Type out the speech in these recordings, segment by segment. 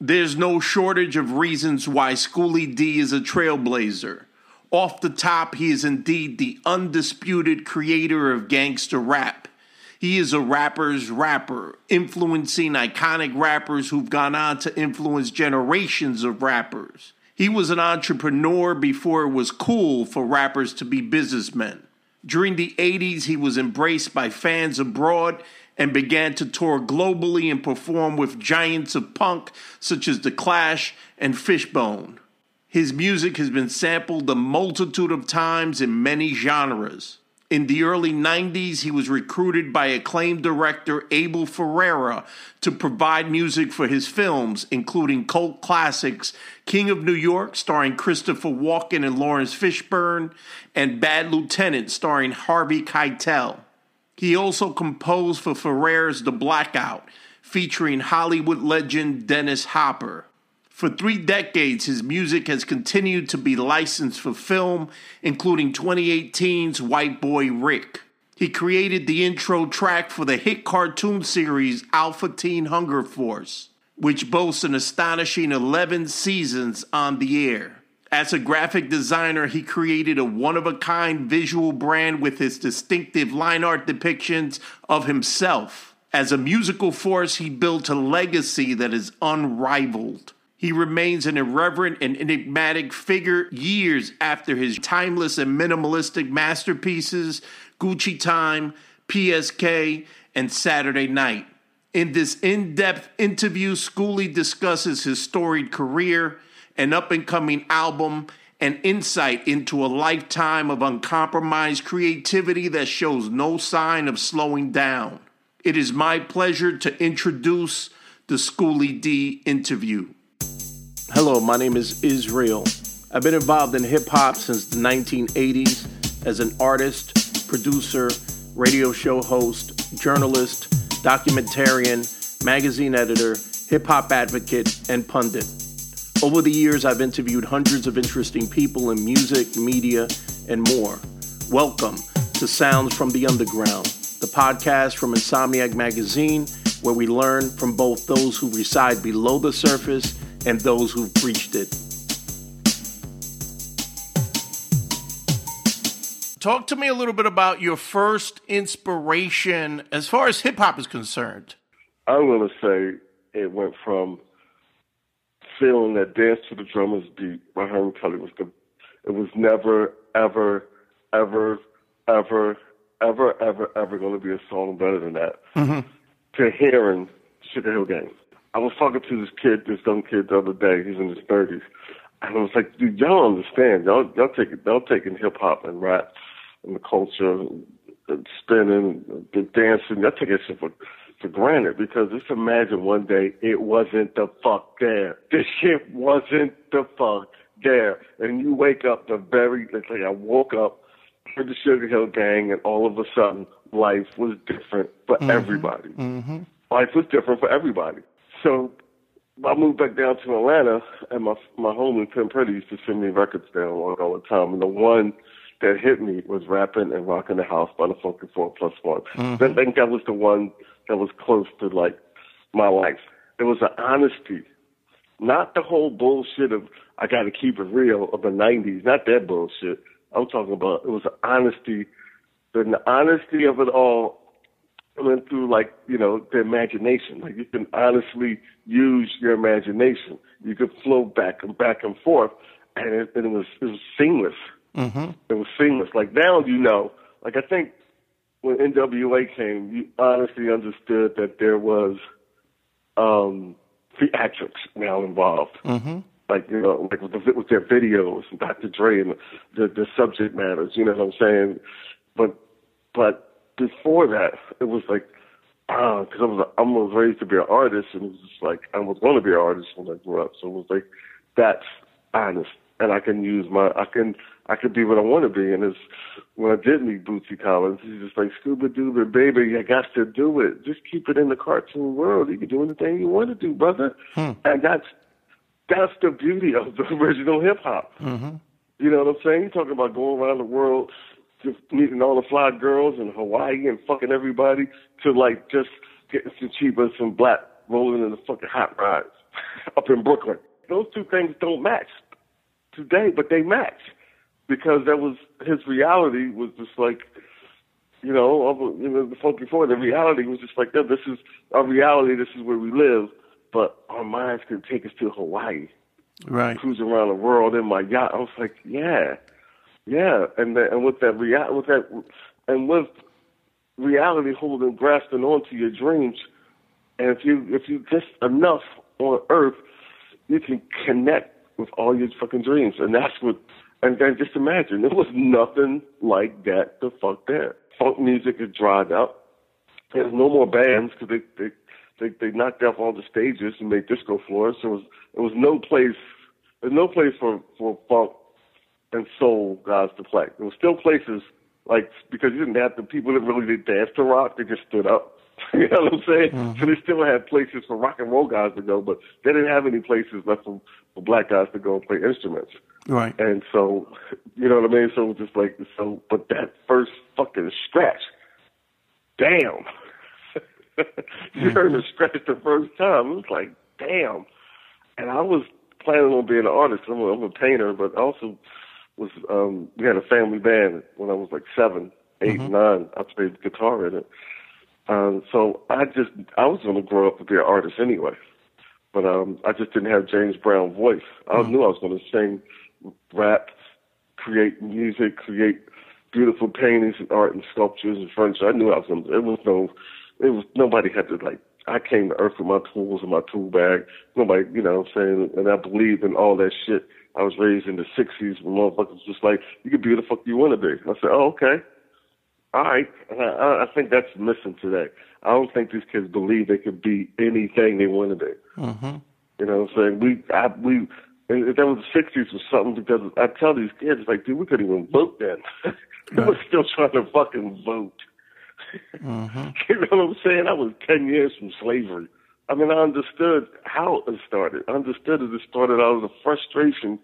There's no shortage of reasons why Schoolly D is a trailblazer. Off the top, he is indeed the undisputed creator of gangster rap. He is a rapper's rapper, influencing iconic rappers who've gone on to influence generations of rappers. He was an entrepreneur before it was cool for rappers to be businessmen. During the 80s, he was embraced by fans abroad and began to tour globally and perform with giants of punk such as The Clash and Fishbone. His music has been sampled a multitude of times in many genres. In the early 90s, he was recruited by acclaimed director Abel Ferrara to provide music for his films, including cult classics King of New York, starring Christopher Walken and Laurence Fishburne, and Bad Lieutenant, starring Harvey Keitel. He also composed for Ferrara's The Blackout, featuring Hollywood legend Dennis Hopper. For three decades, his music has continued to be licensed for film, including 2018's White Boy Rick. He created the intro track for the hit cartoon series Aqua Teen Hunger Force, which boasts an astonishing 11 seasons on the air. As a graphic designer, he created a one of a kind visual brand with his distinctive line art depictions of himself. As a musical force, he built a legacy that is unrivaled. He remains an irreverent and enigmatic figure years after his timeless and minimalistic masterpieces, Gucci Time, PSK, and Saturday Night. In this in depth interview, Schoolly discusses his storied career, an up and coming album, and insight into a lifetime of uncompromised creativity that shows no sign of slowing down. It is my pleasure to introduce the Schoolly D interview. Hello, my name is Israel. I've been involved in hip hop since the 1980s as an artist, producer, radio show host, journalist, documentarian, magazine editor, hip hop advocate, and pundit. Over the years, I've interviewed hundreds of interesting people in music, media, and more. Welcome to Sounds from the Underground, the podcast from Insomniac Magazine, where we learn from both those who reside below the surface and those who've breached it. Talk to me a little bit about your first inspiration as far as hip hop is concerned. I'm going to say it went from feeling that dance to the drummer's beat by Herman Kelly was the. It was never, ever, ever, ever, ever, ever, ever going to be a song better than that. Mm-hmm. To hearing Sugar Hill Gang. I was talking to this kid, this young kid the other day. He's in his thirties, and I was like, "Dude, y'all understand? Y'all y'all taking y'all taking hip hop and rap and the culture, and spinning, and dancing. Y'all taking shit for for granted because just imagine one day it wasn't the fuck there. This shit wasn't the fuck there, and you wake up the very like I woke up for the Sugar Hill Gang, and all of a sudden life was different for mm-hmm. everybody. Mm-hmm. Life was different for everybody. So I moved back down to Atlanta, and my my homie Pimp Pretty used to send me records down all the time. And the one that hit me was "Rapping and Rocking the House" by the Funky Four Plus One. Mm-hmm. I think that was the one that was close to like my life. There was an honesty, not the whole bullshit of "I got to keep it real" of the '90s. Not that bullshit. I'm talking about it was an honesty. but The honesty of it all went through like you know the imagination. Like you can honestly use your imagination. You could flow back and back and forth, and it, and it was it was seamless. Mm-hmm. It was seamless. Like now you know. Like I think when NWA came, you honestly understood that there was um theatrics now involved. Mm-hmm. Like you know, like with, the, with their videos, and Dr. Dre, and the the subject matters. You know what I'm saying? But but before that, it was like, because uh, I was I was raised to be an artist, and it was just like I was going to be an artist when I grew up. So it was like, that's honest, and I can use my I can I can be what I want to be. And it's when I did meet Bootsy Collins, he's just like Scuba Dooba, baby, I got to do it. Just keep it in the cartoon world. You can do anything you want to do, brother. Hmm. And that's that's the beauty of the original hip hop. Mm-hmm. You know what I'm saying? You talking about going around the world just meeting all the fly girls in Hawaii and fucking everybody to like just getting some cheap some black rolling in the fucking hot rods up in Brooklyn. Those two things don't match today, but they match because that was his reality was just like, you know, of, you know the funky four. The reality was just like, yeah, this is our reality. This is where we live, but our minds can take us to Hawaii, right? Cruise around the world in my yacht. I was like, yeah, yeah, and the, and with that real with that and with reality holding grasping onto your dreams, and if you if you just enough on Earth, you can connect with all your fucking dreams, and that's what. And then just imagine, there was nothing like that the fuck there. Funk music had dried up. There's no more bands because they, they they they knocked off all the stages and made disco floors. There was there was no place there's no place for for funk and soul guys to play. There were still places like because you didn't have the people that really did dance to rock. They just stood up. you know what I'm saying? Mm-hmm. So they still had places for rock and roll guys to go, but they didn't have any places left for black guys to go and play instruments. Right. And so, you know what I mean? So it was just like so. But that first fucking scratch, damn. you heard the scratch the first time. It was like, damn. And I was planning on being an artist. I'm a, I'm a painter, but also was um we had a family band when I was like seven, eight, mm-hmm. nine. I played guitar in it. Um, so I just I was gonna grow up to be an artist anyway. But um I just didn't have James Brown voice. I mm-hmm. knew I was gonna sing, rap, create music, create beautiful paintings and art and sculptures and furniture. I knew I was gonna it was no it was nobody had to like I came to earth with my tools and my tool bag. Nobody, you know what I'm saying? And I believed in all that shit. I was raised in the 60s when motherfuckers just like, you can be the fuck you want to be. I said, oh, okay. All right. I, I think that's missing today. I don't think these kids believe they could be anything they want to be. Mm-hmm. You know what I'm saying? We, I, we, if that was the 60s or something, because I tell these kids, like, dude, we couldn't even vote then. we right. were still trying to fucking vote. Mm-hmm. you know what I'm saying? I was 10 years from slavery. I mean, I understood how it started. I understood that it started out of the frustration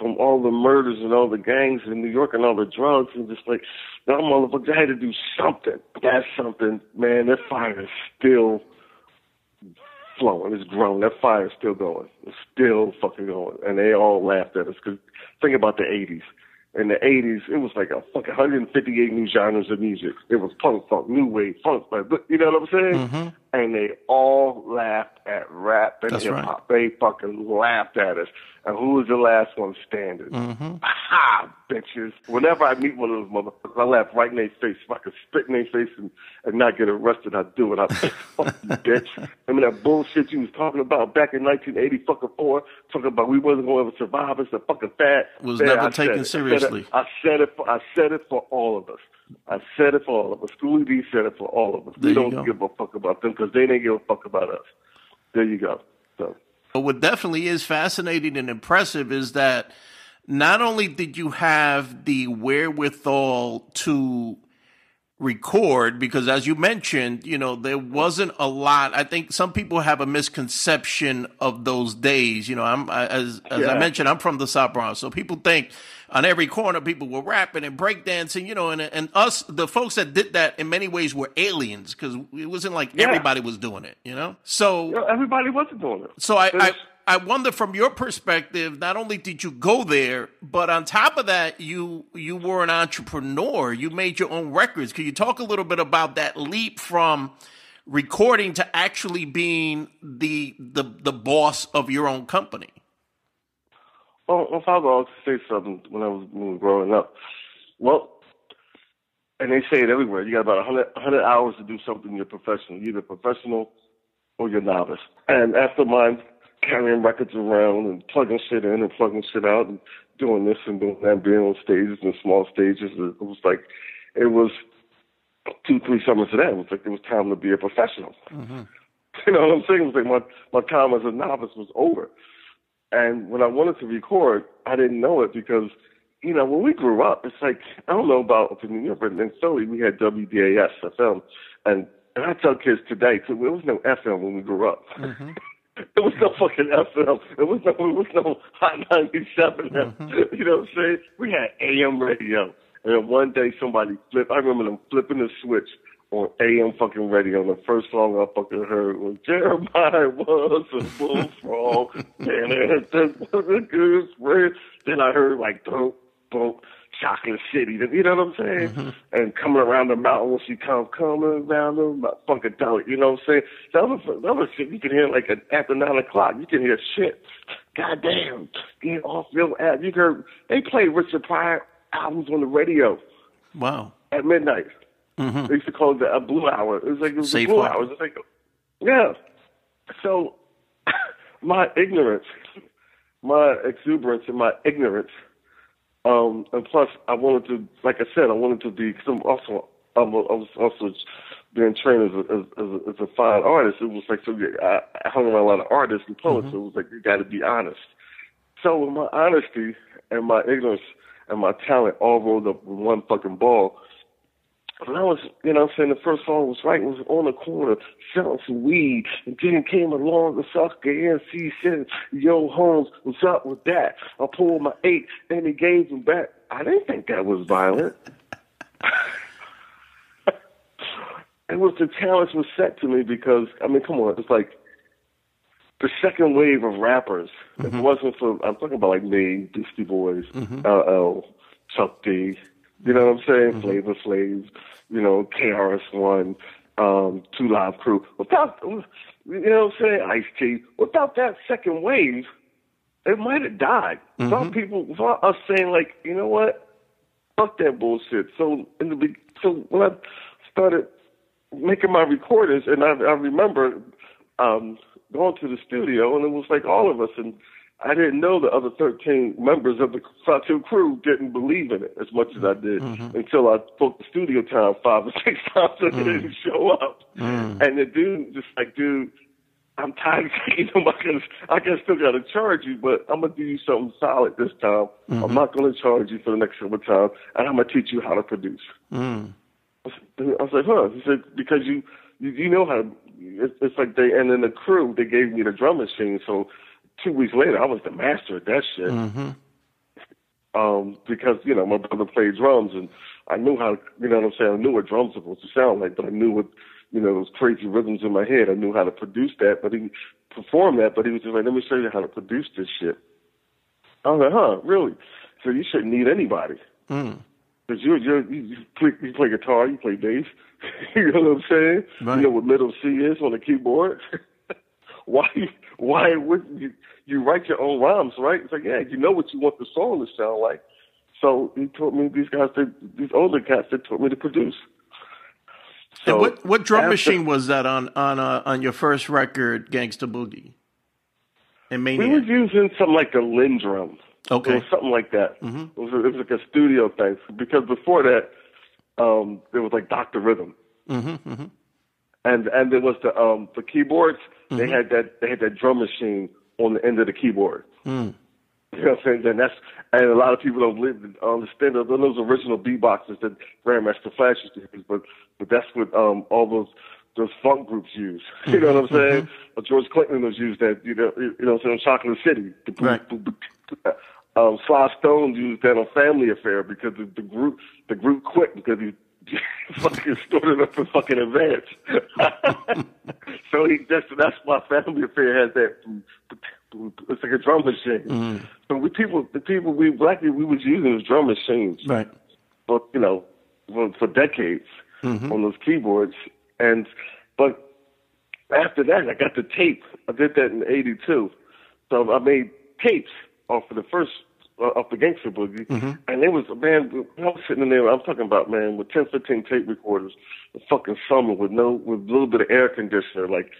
from all the murders and all the gangs in New York and all the drugs and just like, that motherfuckers I had to do something. That's something, man, that fire is still flowing. It's growing. That fire is still going. It's still fucking going. And they all laughed at us because think about the 80s in the 80s, it was like a fucking 158 new genres of music. It was punk, funk, new wave, funk, but you know what I'm saying? Mm-hmm. And they all laughed at rap and hip hop. Right. They fucking laughed at us. And who was the last one standing? Mm-hmm. Ha, bitches. Whenever I meet one of those motherfuckers, I laugh right in their face. If I could spit in their face and, and not get arrested, I'd do it. I'd fuck you, bitch. I mean, that bullshit you was talking about back in 1980 fucking four, talking about we wasn't going to survive as a fucking fat. Was never I taken seriously. I said, it, I said it. For, I said it for all of us. I said it for all of us. Schoolly D said it for all of us. There we don't go. give a fuck about them because they didn't give a fuck about us. There you go. So. But what definitely is fascinating and impressive is that not only did you have the wherewithal to record because as you mentioned you know there wasn't a lot i think some people have a misconception of those days you know i'm as as yeah. i mentioned i'm from the south bronx so people think on every corner people were rapping and breakdancing you know and and us the folks that did that in many ways were aliens because it wasn't like yeah. everybody was doing it you know so everybody wasn't doing it so i, I I wonder from your perspective, not only did you go there, but on top of that, you you were an entrepreneur. You made your own records. Can you talk a little bit about that leap from recording to actually being the the the boss of your own company? Well, my father always say something when I was, when I was growing up. Well, and they say it everywhere. You got about 100, 100 hours to do something you're professional. You're either professional or you're novice. And after mine carrying records around and plugging shit in and plugging shit out and doing this and doing that, being on stages and small stages. It was like, it was two, three summers to that. It was like it was time to be a professional. Mm-hmm. You know what I'm saying? It was like my, my time as a novice was over. And when I wanted to record, I didn't know it because, you know, when we grew up, it's like, I don't know about up in New York, but in Philly, we had WDAS FM. And, and I tell kids today, too, there was no FM when we grew up. Mm-hmm. There was no fucking FM. It was no, it was no Hot 97. Mm-hmm. You know what I'm saying? We had AM radio. And then one day somebody flipped, I remember them flipping the switch on AM fucking radio. The first song I fucking heard was Jeremiah was a bullfrog. and it was a goose red. Then I heard like dope, dope, chocolate city. You know what I'm saying? Mm-hmm. And coming around the mountain when she come coming around the mountain, fucking dope. You know what I'm saying? That was that was shit you can hear like a, after nine o'clock. You can hear shit. Goddamn, get off your ass. You heard they play Richard Pryor albums on the radio. Wow. At midnight. Mm-hmm. They used to call it the a blue hour. It was like it was Safe blue hour. It was like, yeah. So my ignorance, my exuberance, and my ignorance, um, and plus I wanted to, like I said, I wanted to be. Cause I'm also, I'm, I was also being trained as a, as, a, as a fine artist. It was like so I, I hung around a lot of artists and poets. Mm-hmm. So it was like you got to be honest. So with my honesty and my ignorance and my talent all rolled up in one fucking ball and I was, you know I'm saying, the first song was right, was on the corner selling some weed. And then came along the sucker MC said, Yo, Holmes, what's up with that? I pulled my eight and he gave him back. I didn't think that was violent. it was the challenge was set to me because, I mean, come on, it's like the second wave of rappers. Mm-hmm. It wasn't for, I'm talking about like me, Beastie Boys, mm-hmm. LL, Chuck D, you know what I'm saying? Mm-hmm. Flavor Flav, you know, KRS-One, um, Two Live Crew. Without, you know what I'm saying? Ice T. Without that second wave, it might have died. Mm-hmm. Some people, without us saying like, you know what? Fuck that bullshit. So in the so when I started making my recordings, and I, I remember um, going to the studio, and it was like all of us, and I didn't know the other 13 members of the Fatu crew didn't believe in it as much as I did mm-hmm. until I booked the studio time five or six times and mm. they didn't show up. Mm. And the dude just like, dude, I'm tired of taking them. I can, I can still got to charge you, but I'm going to do you something solid this time. Mm-hmm. I'm not going to charge you for the next couple of times, and I'm going to teach you how to produce. Mm. I was like, huh? He said, because you, you, you know how, it's, it's like they, and then the crew, they gave me the drum machine, so two weeks later, I was the master at that shit. Mm-hmm. Um, because you know my brother played drums, and I knew how you know what I'm saying. I knew what drums were supposed to sound like, but I knew what you know those crazy rhythms in my head. I knew how to produce that, but he performed that. But he was just like, "Let me show you how to produce this shit." I was like, "Huh, really?" So you shouldn't need anybody. Mm. Cause you you you play, you play guitar, you play bass. you know what I'm saying? Right. You know what middle C is on the keyboard. why why wouldn't you you write your own rhymes, right? It's like, yeah, you know what you want the song to sound like. So he taught me these guys that these older cats that taught me to produce. So and what what drum after, machine was that on on uh, on your first record, Gangsta Boogie? And We were using something like the Linn drum. Okay, something like that. Mm-hmm. It, was, it was like a studio thing because before that, um, there was like Dr. Rhythm. Mm-hmm, mm-hmm. And and there was the um the keyboards. They mm-hmm. had that they had that drum machine on the end of the keyboard. Mm. You know what I'm saying? And that's and a lot of people don't live, understand those, those original beatboxes that Grandmaster Flash used to use, but but that's what um all those those funk groups use. You know what I'm mm-hmm. saying? Mm-hmm. George Clinton was used that. You know, you know what I'm saying? Chocolate City. Right. Um, Sly Stone used that on Family Affair because the, the group the group quit because he fucking stored it up for fucking advance. so he that's that's why Family Affair has that. It's like a drum machine. Mm-hmm. So we people, the people we black people, we was using those drum machines, right? But you know, for, for decades mm-hmm. on those keyboards, and but after that, I got the tape. I did that in '82, so I made tapes off of the first off the gangster boogie, mm-hmm. and it was a man. I was sitting in there. I'm talking about man with 10, 15 tape recorders, the fucking summer with no with a little bit of air conditioner. Like,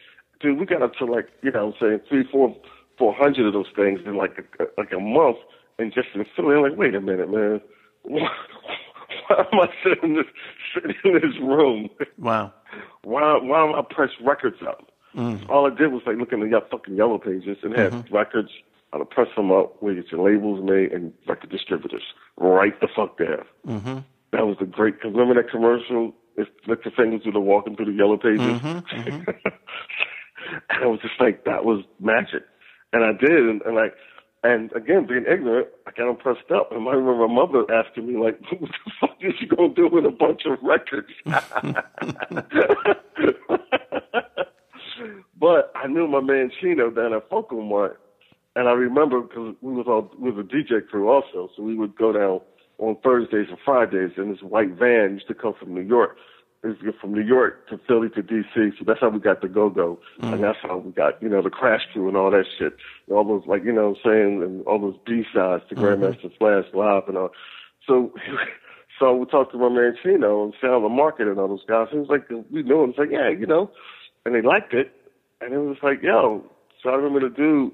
dude, we got up to like you know, I'm saying three, four, four hundred of those things in like a, like a month, and just in Philly. I'm like, wait a minute, man. Why, why am I sitting in this sitting in this room? Wow. Why why am I press records up? Mm. All I did was like look in the fucking yellow pages and had mm-hmm. records to press them up, where you get your labels made, and record distributors. Right the fuck there. Mm-hmm. That was the great. Cause remember that commercial? It's like the fingers through the walking through the yellow pages. Mm-hmm. Mm-hmm. and I was just like, that was magic. And I did, and, and like, and again, being ignorant, I got them pressed up. And I remember my mother asking me, like, what the fuck is you gonna do with a bunch of records? but I knew my man Chino down at Focal Mart, and I remember because we was all we was a DJ crew also, so we would go down on Thursdays and Fridays in this white van used to come from New York. It from New York to Philly to DC, so that's how we got the Go Go, mm. and that's how we got you know the Crash Crew and all that shit, And all those like you know what I'm saying, and all those B sides to mm-hmm. Grandmaster Flash Live and all. So, so we talked to my man Chino and Sound the Market and all those guys. He was like, we knew him. It's like, yeah, you know, and they liked it, and it was like, yo. So I remember the dude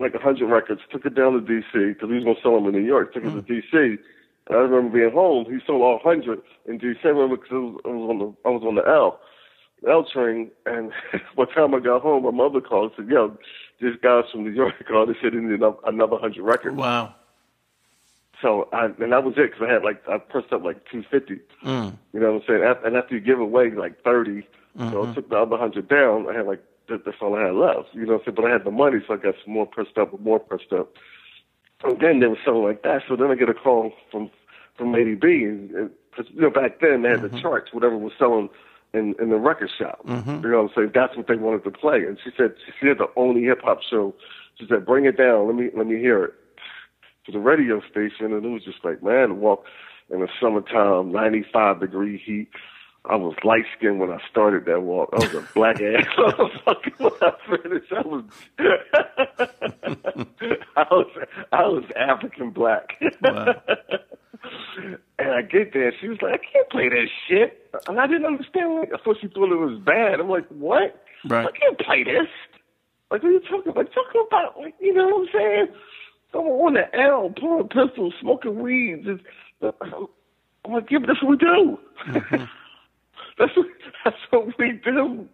like a hundred records, took it down to DC because he was gonna sell them in New York. Took mm. it to DC. And I remember being home. He sold all hundred in DC. I remember because I was, I was on the I was on the L. L train, and by the time I got home, my mother called and said, "Yo, this guy's from New York called. They said he needed another hundred records." Wow. So I and that was it because I had like I pressed up like two fifty. Mm. You know what I'm saying? And after you give away like 30 mm-hmm. so I took the other hundred down. I had like that, that's all I had left. You know what I'm saying? But I had the money, so I got some more pressed up, more pressed up. And then there was something like that. So then I get a call from from Lady B, and because you know back then they had mm-hmm. the charts, whatever was selling in in the record shop. Mm-hmm. You know what I'm saying? That's what they wanted to play. And she said she had the only hip hop show. She said, "Bring it down. Let me let me hear it." to the radio station, and it was just like, man, walk in the summertime, 95 degree heat. I was light skinned when I started that walk. I was a black ass motherfucker when I finished. I was, I was, I was African black. Wow. and I get there, she was like, I can't play that shit. And I didn't understand. Like, I thought she thought it was bad. I'm like, what? Right. I can't play this. Like, what are you talking about? Talking about, like, you know what I'm saying? I'm on the L, pulling pistols, smoking weeds. I'm like, yeah, that's what we do. Mm-hmm. that's what that's what we do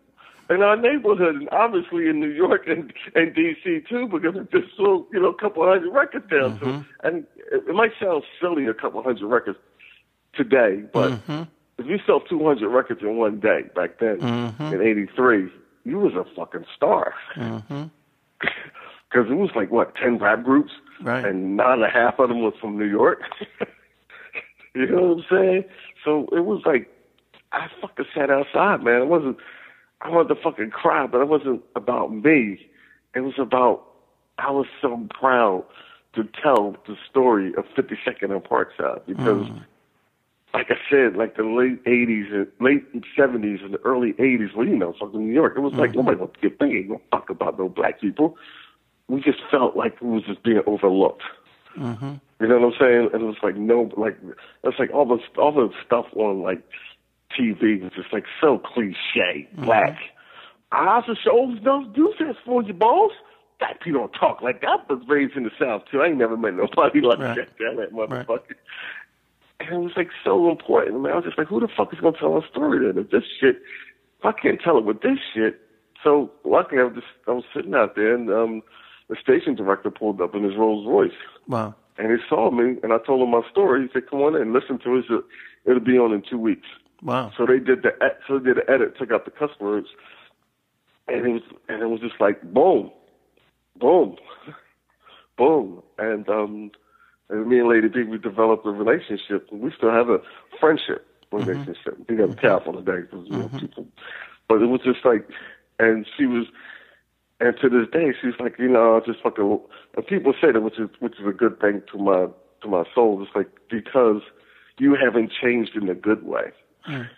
in our neighborhood, and obviously in New York and, and DC too, because it just sold you know a couple hundred records down. Mm-hmm. So, and it, it might sound silly, a couple hundred records today, but mm-hmm. if you sell 200 records in one day back then mm-hmm. in '83, you was a fucking star. Mm-hmm. because it was like what ten rap groups, right. and nine and a half of them was from New York. you know what I'm saying? So it was like I fucking sat outside, man. It wasn't. I wanted to fucking cry, but it wasn't about me. It was about I was so proud to tell the story of 52nd and Parkside because. Mm. Like I said, like the late '80s and late '70s and the early '80s, well, you know, fucking New York. It was like mm-hmm. nobody get paid. No fuck about no black people we just felt like it was just being overlooked. Mm-hmm. You know what I'm saying? And it was like no, like it's like all the all the stuff on like TV is just like so cliche, mm-hmm. black. I the shows don't do this for you, boss. Black people don't talk like that. I was raised in the South too. I ain't never met nobody like right. that. Damn that motherfucker. Right. And it was like so important. I, mean, I was just like, who the fuck is gonna tell a story then? If this shit, if I can't tell it with this shit. So luckily, I was just I was sitting out there and um the station director pulled up in his Rolls Royce. Wow. And he saw me, and I told him my story. He said, "Come on in, listen to it. It'll be on in two weeks." Wow. So they did the so they did the edit, took out the cuss words, and it was and it was just like boom, boom, boom, and um, and me and Lady B we developed a relationship, and we still have a friendship relationship. Mm-hmm. We got a cap on the day because you know, mm-hmm. people, but it was just like, and she was and to this day, she's like, you know, I just fucking. And people say that, which is which is a good thing to my to my soul. It's like because you haven't changed in a good way. Mm.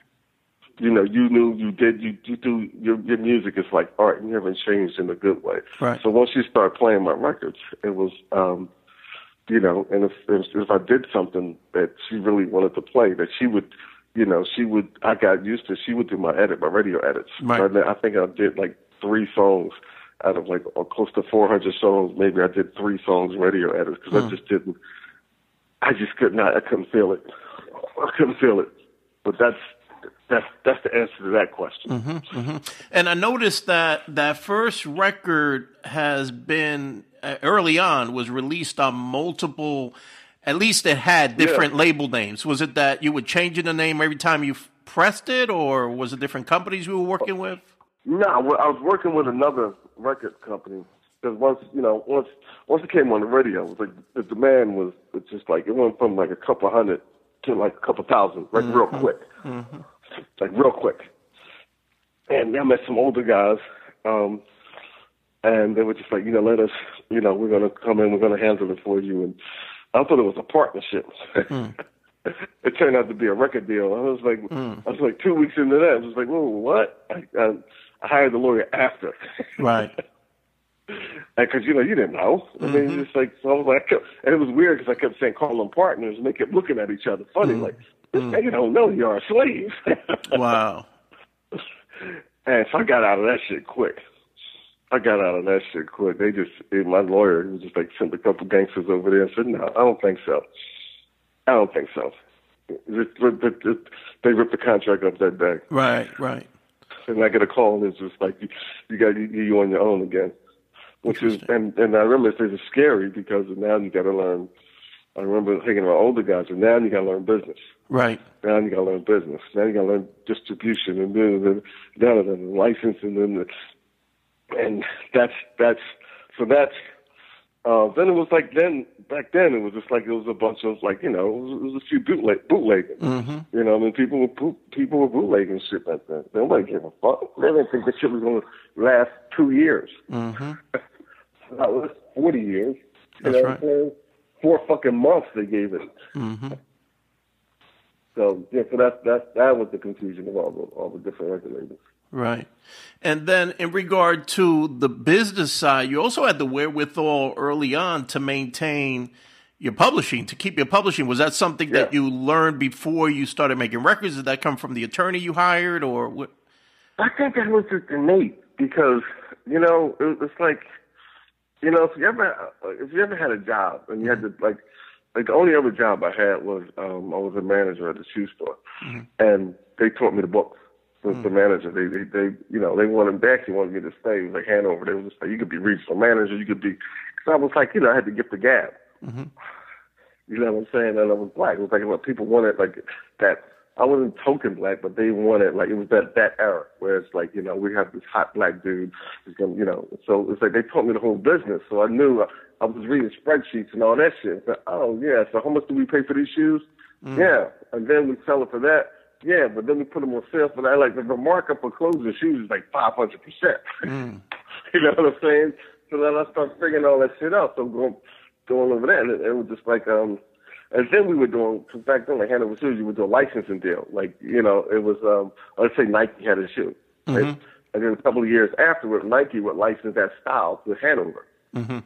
You know, you knew you did. You you do your your music is like art, and you haven't changed in a good way. Right. So once you start playing my records, it was, um, you know, and if, if if I did something that she really wanted to play, that she would you know, she would. I got used to. She would do my edit, my radio edits. Right. So I, I think I did like three songs out of like close to 400 songs, maybe I did three songs radio edits because I hmm. just didn't. I just could not. I couldn't feel it. I couldn't feel it. But that's that's that's the answer to that question. Mm-hmm, mm-hmm. And I noticed that that first record has been uh, early on was released on multiple. At least it had different yeah. label names. Was it that you would change the name every time you pressed it, or was it different companies you were working with? No, I was working with another record company, Because once you know, once once it came on the radio, it was like the demand was just like it went from like a couple hundred to like a couple thousand, like real quick, like real quick. And I met some older guys, um, and they were just like, you know, let us, you know, we're gonna come in, we're gonna handle it for you. And I thought it was a partnership. it turned out to be a record deal. I was like, mm. I was like two weeks into that. I was like, whoa, what? I, I, I hired the lawyer after. Right. Because you know you didn't know. I mean, mm-hmm. just like so I was like, I kept, and it was weird because I kept saying call them partners, and they kept looking at each other funny, mm. like this mm. nigga don't know you're a slave. Wow. and so I got out of that shit quick. I got out of that shit quick. They just my lawyer was just like sent a couple gangsters over there and said, no, I don't think so. I don't think so. They ripped the contract up that day. Right. Right. and I get a call and it's just like you, you got you, you on your own again, which is and and I remember it's scary because now you got to learn. I remember thinking about older guys, and now you got to learn business. Right. Now you got to learn business. Now you got to learn distribution and then then then the license and then the, and that's that's so that's. Uh, then it was like then back then it was just like it was a bunch of like you know it was, it was a few bootleg bootlegging. Mm-hmm. You know, I mean, people were people were bootlegging shit back then. Nobody gave a fuck. They didn't think the shit was going to last two years. Mm-hmm. That was forty years. You That's right. what I'm saying? Four fucking months they gave it. Mm-hmm. So yeah, so that that that was the confusion of all the all the different record labels. Right. And then in regard to the business side, you also had the wherewithal early on to maintain your publishing, to keep your publishing. Was that something that you learned before you started making records? Did that come from the attorney you hired or what? I think that was just innate because you know it, it's like you know if you ever if you ever had a job and you had to like like the only other job I had was um I was a manager at the shoe store mm-hmm. and they taught me the books. The, the mm. manager, they, they, they, you know, they wanted, back, they actually wanted me to stay. It was like Hanover. They was just like, you could be regional manager, you could be, cause I was like, you know, I had to get the gab. Mm-hmm. You know what I'm saying? And I was black. It was like what people wanted, like that. I wasn't token black, but they wanted like it was that that era where it's like you know we have this hot black dude who's gonna you know so it's like they taught me the whole business. So I knew I, I was reading spreadsheets and all that shit. But, oh yeah, so how much do we pay for these shoes? Yeah, and then we sell it for that. Yeah, but then we put them on sale for that. Like the markup for clothes and shoes is like five hundred percent. You know what I'm saying? So then I started figuring all that shit out. So going going over that, and it, it was just like um. And then we were doing, cause back then, like Hanover Shoes, you would do a licensing deal. Like, you know, it was, um, let's say Nike had a shoe. right? Mm-hmm. And then a couple of years afterward, Nike would license that style to Hanover. Mm-hmm.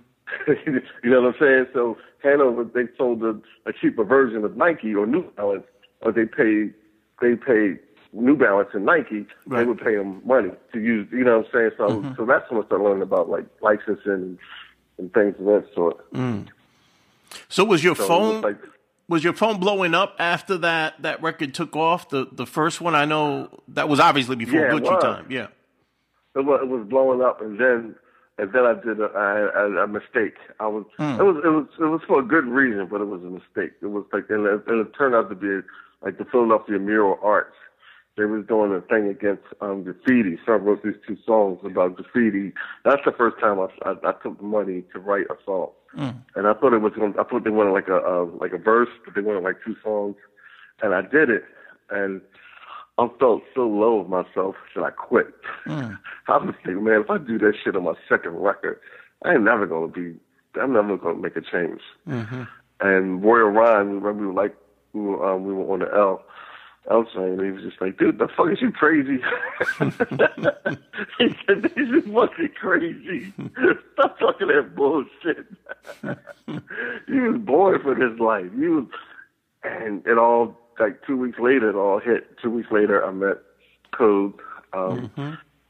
you know what I'm saying? So Hanover, they sold a, a cheaper version of Nike or New Balance, or they paid, they paid New Balance and Nike, Right. they would pay them money to use, you know what I'm saying? So, mm-hmm. so that's when I started learning about like licensing and, things of that sort. Mm. So was your So phone was your phone blowing up after that that record took off? The the first one I know that was obviously before Yeah, Gucci was. time. Yeah. it was, it was blowing up, and then and then I did a, a, a mistake. I was hmm. it was it was it was for a good reason, but it was a mistake. It was like and it, and it turned out to be like the Philadelphia Mural Arts. They was doing a thing against um, graffiti, so I wrote these two songs about graffiti. That's the first time I, I, I took money to write a song, and I thought it was going. I thought they wanted like a, a like a verse, but they wanted like two songs, and I did it, and I felt so low of myself that I quit. I was thinking, man, if I do that shit on my second record, I ain't never gonna be. I'm never gonna make a change. And Royal Ryan, remember we were like we were um, we were on the L. And he was just like, dude, the fuck is you crazy? he said, this is fucking crazy. Stop talking that bullshit. he was born for this life. He was, and it all like two weeks later, it all hit. Two weeks later, I met Code, um,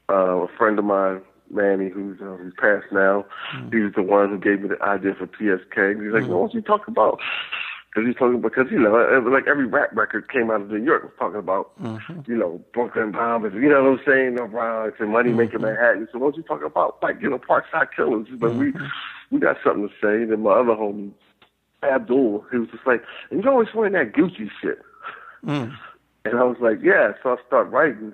uh, a friend of mine, Manny, who's uh, who's passed now. He was the one who gave me the idea for PSK. He's like, well, what you talking about? Because he's talking because you know, uh, uh, like every rap record came out of New York was talking about, mm-hmm. you know, Brooklyn Bombers, you know what I'm saying, the Bronx and money making mm-hmm. Manhattan. So what you talking about? Like you know, Parkside Killers. But we mm-hmm. we got something to say. Then my other homie, Abdul, he was just like, and you always wearing that Gucci shit. Mm. And I was like, yeah. So I start writing,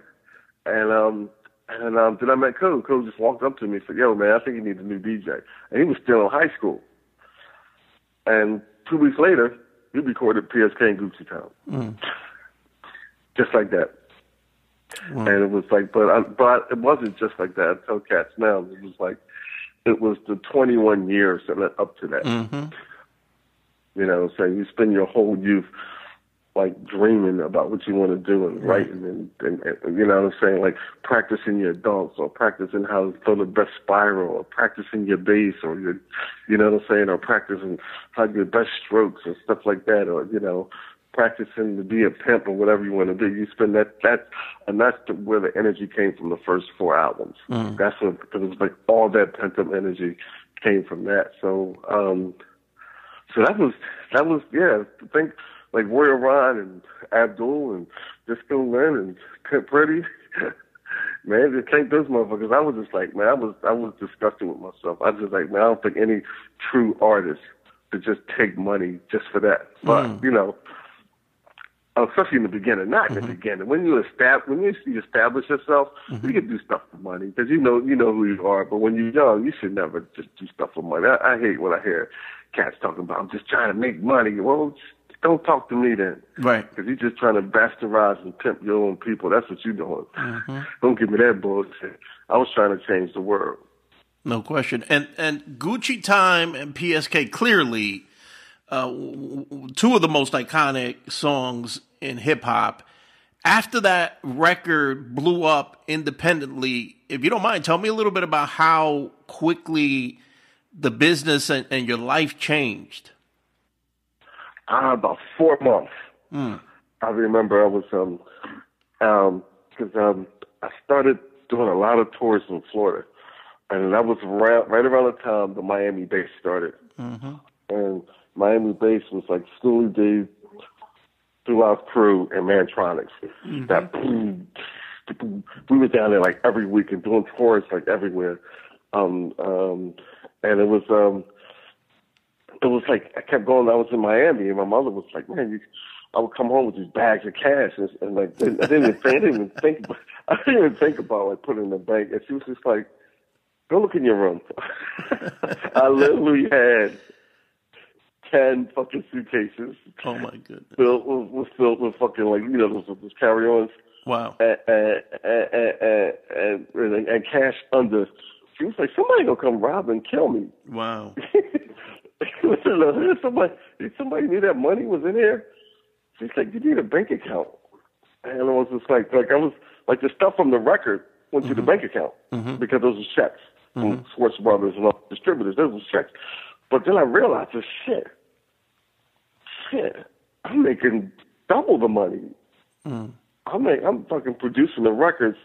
and um, And um, then I met Code. Code just walked up to me and said, "Yo, man, I think you need a new DJ." And he was still in high school. And two weeks later, we recorded PSK and Gucci Town, mm. just like that. And it was like, but I, but it wasn't just like that. I tell cats now, it was like, it was the 21 years that led up to that. Mm-hmm. You know, so you spend your whole youth like dreaming about what you want to do and writing and, and, and you know what I'm saying, like practicing your dunks or practicing how to throw the best spiral or practicing your bass or your, you know what I'm saying, or practicing how your best strokes and stuff like that or you know practicing to be a pimp or whatever you want to do. You spend that that and that's the, where the energy came from the first four albums. Mm. That's what because it was like all that pent up energy came from that. So um so that was that was yeah, I think like Royal Ron and Abdul and Disco Lynn and Pimp Pretty. man, just take those motherfuckers. I was just like, man, I was I was disgusted with myself. I was just like, man, I don't think any true artist could just take money just for that. But mm. you know, especially in the beginning, not in mm-hmm. the beginning. When you establish, when you establish yourself, mm-hmm. you can do stuff for money because you know you know who you are. But when you're young, you should never just do stuff for money. I, I hate when I hear cats talking about I'm just trying to make money. Well, don't talk to me then. Right. Because you're just trying to bastardize and pimp your own people. That's what you're doing. Mm-hmm. Don't give me that bullshit. I was trying to change the world. No question. And and Gucci Time and PSK clearly uh, two of the most iconic songs in hip hop. After that record blew up independently, if you don't mind, tell me a little bit about how quickly the business and, and your life changed uh, about four months. Mm. I remember I was um um because um I started doing a lot of tours in Florida, and that was around right around the time the Miami bass started. Mm-hmm. And Miami bass was like Schoolly D, Throughout Crew, and Mantronix. Mm-hmm. That boom, boom, we were down there like every week and doing tours like everywhere. Um, um, and it was um, it was like I kept going. I was in Miami, and my mother was like, "Man, you." I would come home with these bags of cash, and, and like I didn't even, I didn't even think about, I didn't even think about like putting in the bank. And she was just like, "Go look in your room." I literally had ten fucking suitcases. Oh my goodness! Filled was, was filled with fucking like you know those, those carry-ons. Wow. And and, and and, and, and cash under. She was like, "Somebody gonna come rob and kill me." Wow. Listen, somebody, somebody knew that money was in here. She's like, you need a bank account. And I was just like, like I was like the stuff from the record went mm-hmm. to the mm-hmm. bank account mm-hmm. because those were checks mm-hmm. from Schwartz Brothers and all distributors. Those were checks. But then I realized, this shit, shit, I'm making double the money. Mm. I'm make, I'm fucking producing the records,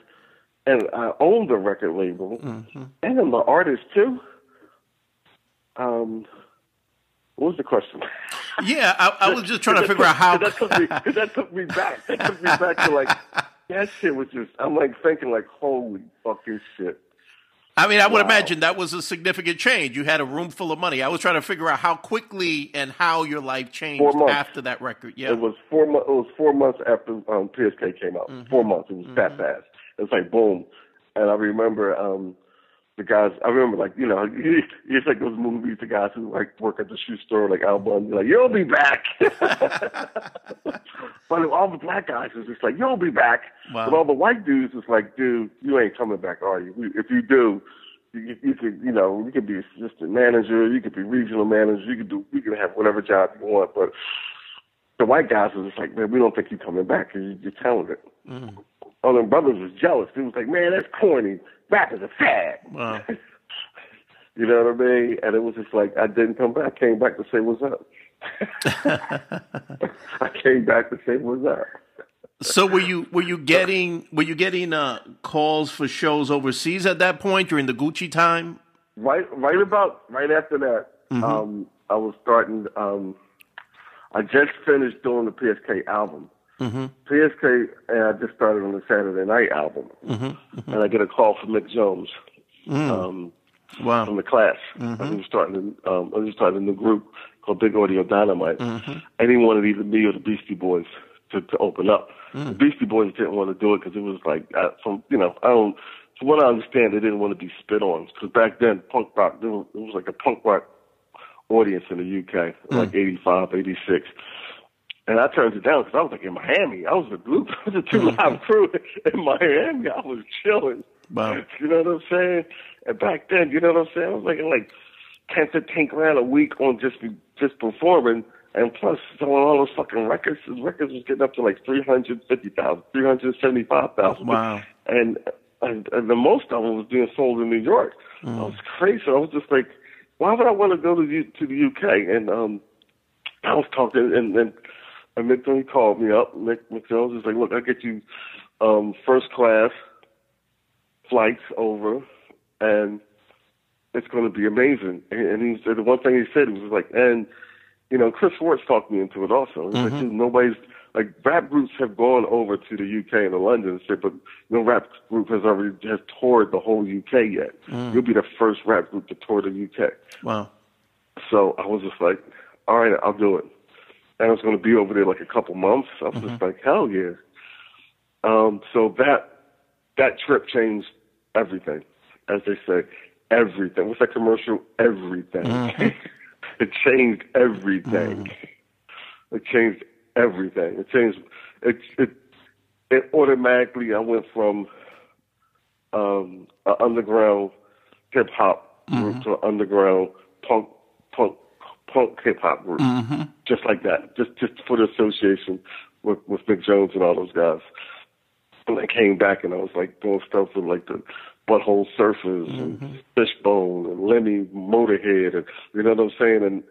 and I own the record label, mm-hmm. and I'm the artist too. Um, what was the question? Yeah, I, I was just trying to figure out how. that, took me, that took me back. That took me back to like that shit was just. I'm like thinking like, holy fucking shit. I mean, I would wow. imagine that was a significant change. You had a room full of money. I was trying to figure out how quickly and how your life changed after that record. Yeah, it was four months. It was four months after um, PSK came out. Mm-hmm. Four months. It was mm-hmm. that fast. It's like boom. And I remember um, the guys, I remember like, you know, it's like those movies, the guys who like work at the shoe store, like Al Bundy, like, you'll be back. but all the black guys was just like, you'll be back. Wow. But all the white dudes was like, dude, you ain't coming back, are you? If you do, you, you could, you know, you could be assistant manager, you could be regional manager, you could do, you could have whatever job you want. But the white guys was just like, man, we don't think you're coming back because you're talented. Mm. All them brothers was jealous. They was like, man, that's corny rap is a fad. Wow. you know what I mean? And it was just like I didn't come back. I came back to say what's up. I came back to say what's up. so were you were you getting were you getting uh, calls for shows overseas at that point during the Gucci time? Right, right about right after that, mm-hmm. um, I was starting. Um, I just finished doing the PSK album, Mm-hmm. PSK, and I just started on the Saturday Night album, mm-hmm. Mm-hmm. and I get a call from Mick Jones mm. um, wow. from the Clash. Mm-hmm. I was starting, um, I was starting a new group called Big Audio Dynamite, and he wanted either me or the Beastie Boys to, to open up. Mm. The Beastie Boys didn't want to do it because it was like uh, from you know I don't from what I understand, they didn't want to be spit on because back then punk rock there was, it was like a punk rock audience in the UK, like '85, '86. And I turned it down because I was like in Miami. I was a group, I was a two live crew in Miami. I was chilling. Wow. You know what I'm saying? And back then, you know what I'm saying? I was making like ten to ten grand a week on just just performing, and plus selling all those fucking records. His records was getting up to like three hundred fifty thousand, three hundred seventy five thousand. Wow. And, and and the most of them was being sold in New York. Mm. I was crazy. I was just like, why would I want to go to the, to the UK? And um, I was talking, and and, and Mick Jones called me up. Mick, Mick Jones was like, look, I get you um, first class flights over, and it's going to be amazing. And, and he said the one thing he said was like, and you know, Chris Schwartz talked me into it also. He's Mm-hmm. nobody's like rap groups have gone over to the UK and to London and shit, but no rap group has already has toured the whole UK yet. Mm. You'll be the first rap group to tour the UK. Wow. So I was just like, all right, I'll do it. And I was going to be over there like a couple months. I was just like, hell yeah. Um, so that that trip changed everything, as they say, everything. What's that commercial? Everything. it changed everything. It changed everything. It changed. It it it automatically. I went from um, an underground hip hop group to an underground punk punk punk hip hop group, mm-hmm. just like that. Just just for the association with with Mick Jones and all those guys. And I came back and I was like doing stuff with like the Butthole Surfers and mm-hmm. Fishbone and Lemmy Motorhead and you know what I'm saying and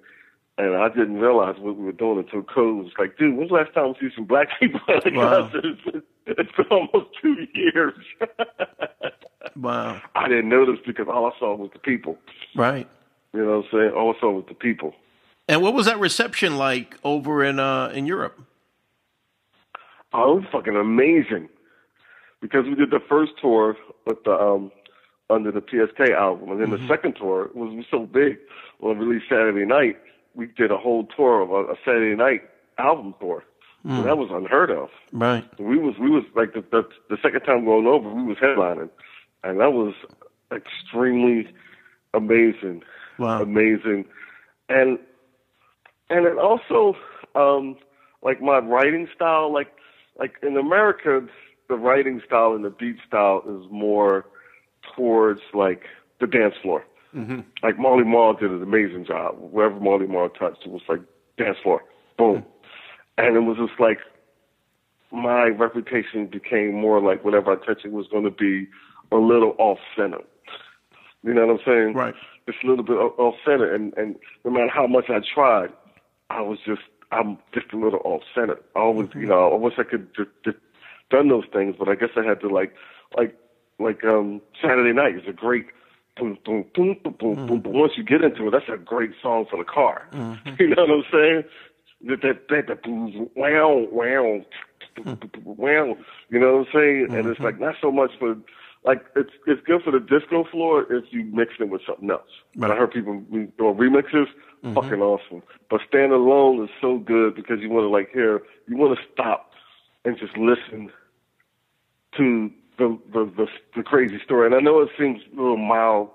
and I didn't realize what we were doing until Code was like, dude, when's the last time we see some black people at the Wow. concert? It's, it's been almost two years. Wow. I didn't notice because all I saw was the people. Right. You know what I'm saying? All I saw was the people. And what was that reception like over in uh in Europe? Oh, it was fucking amazing. Because we did the first tour with the um under the PSK album, and then the second tour was, so big. When we released Saturday Night, we did a whole tour of a, a Saturday Night album tour. So that was unheard of. Right. We was we was like the, the the second time going over, we was headlining, and that was extremely amazing, Wow. amazing, and and it also um like my writing style, like like in America, the writing style and the beat style is more towards like the dance floor. Mm-hmm. Like Marley Marl did an amazing job. Wherever Marley Marl touched, it was like dance floor, boom, and it was just like my reputation became more like whatever I touched it was going to be a little off center. You know what I'm saying? Right. Just a little bit off center, and and no matter how much I tried, I was just I'm just a little off center. I always, you mm-hmm. know, I wish I could just, just done those things, but I guess I had to like like like um Saturday Night is a great. Boom, boom, boom, boom, boom, boom. But mm-hmm. once you get into it, that's a great song for the car. Mm-hmm. You know what I'm saying? That that that, that boom, wow, wow, wow. You know what I'm saying? And it's like not so much for like it's it's good for the disco floor if you mix it with something else. Right. I heard people doing remixes, fucking awesome. But stand alone is so good because you want to like hear, you want to stop and just listen to the, the the the crazy story. And I know it seems a little mild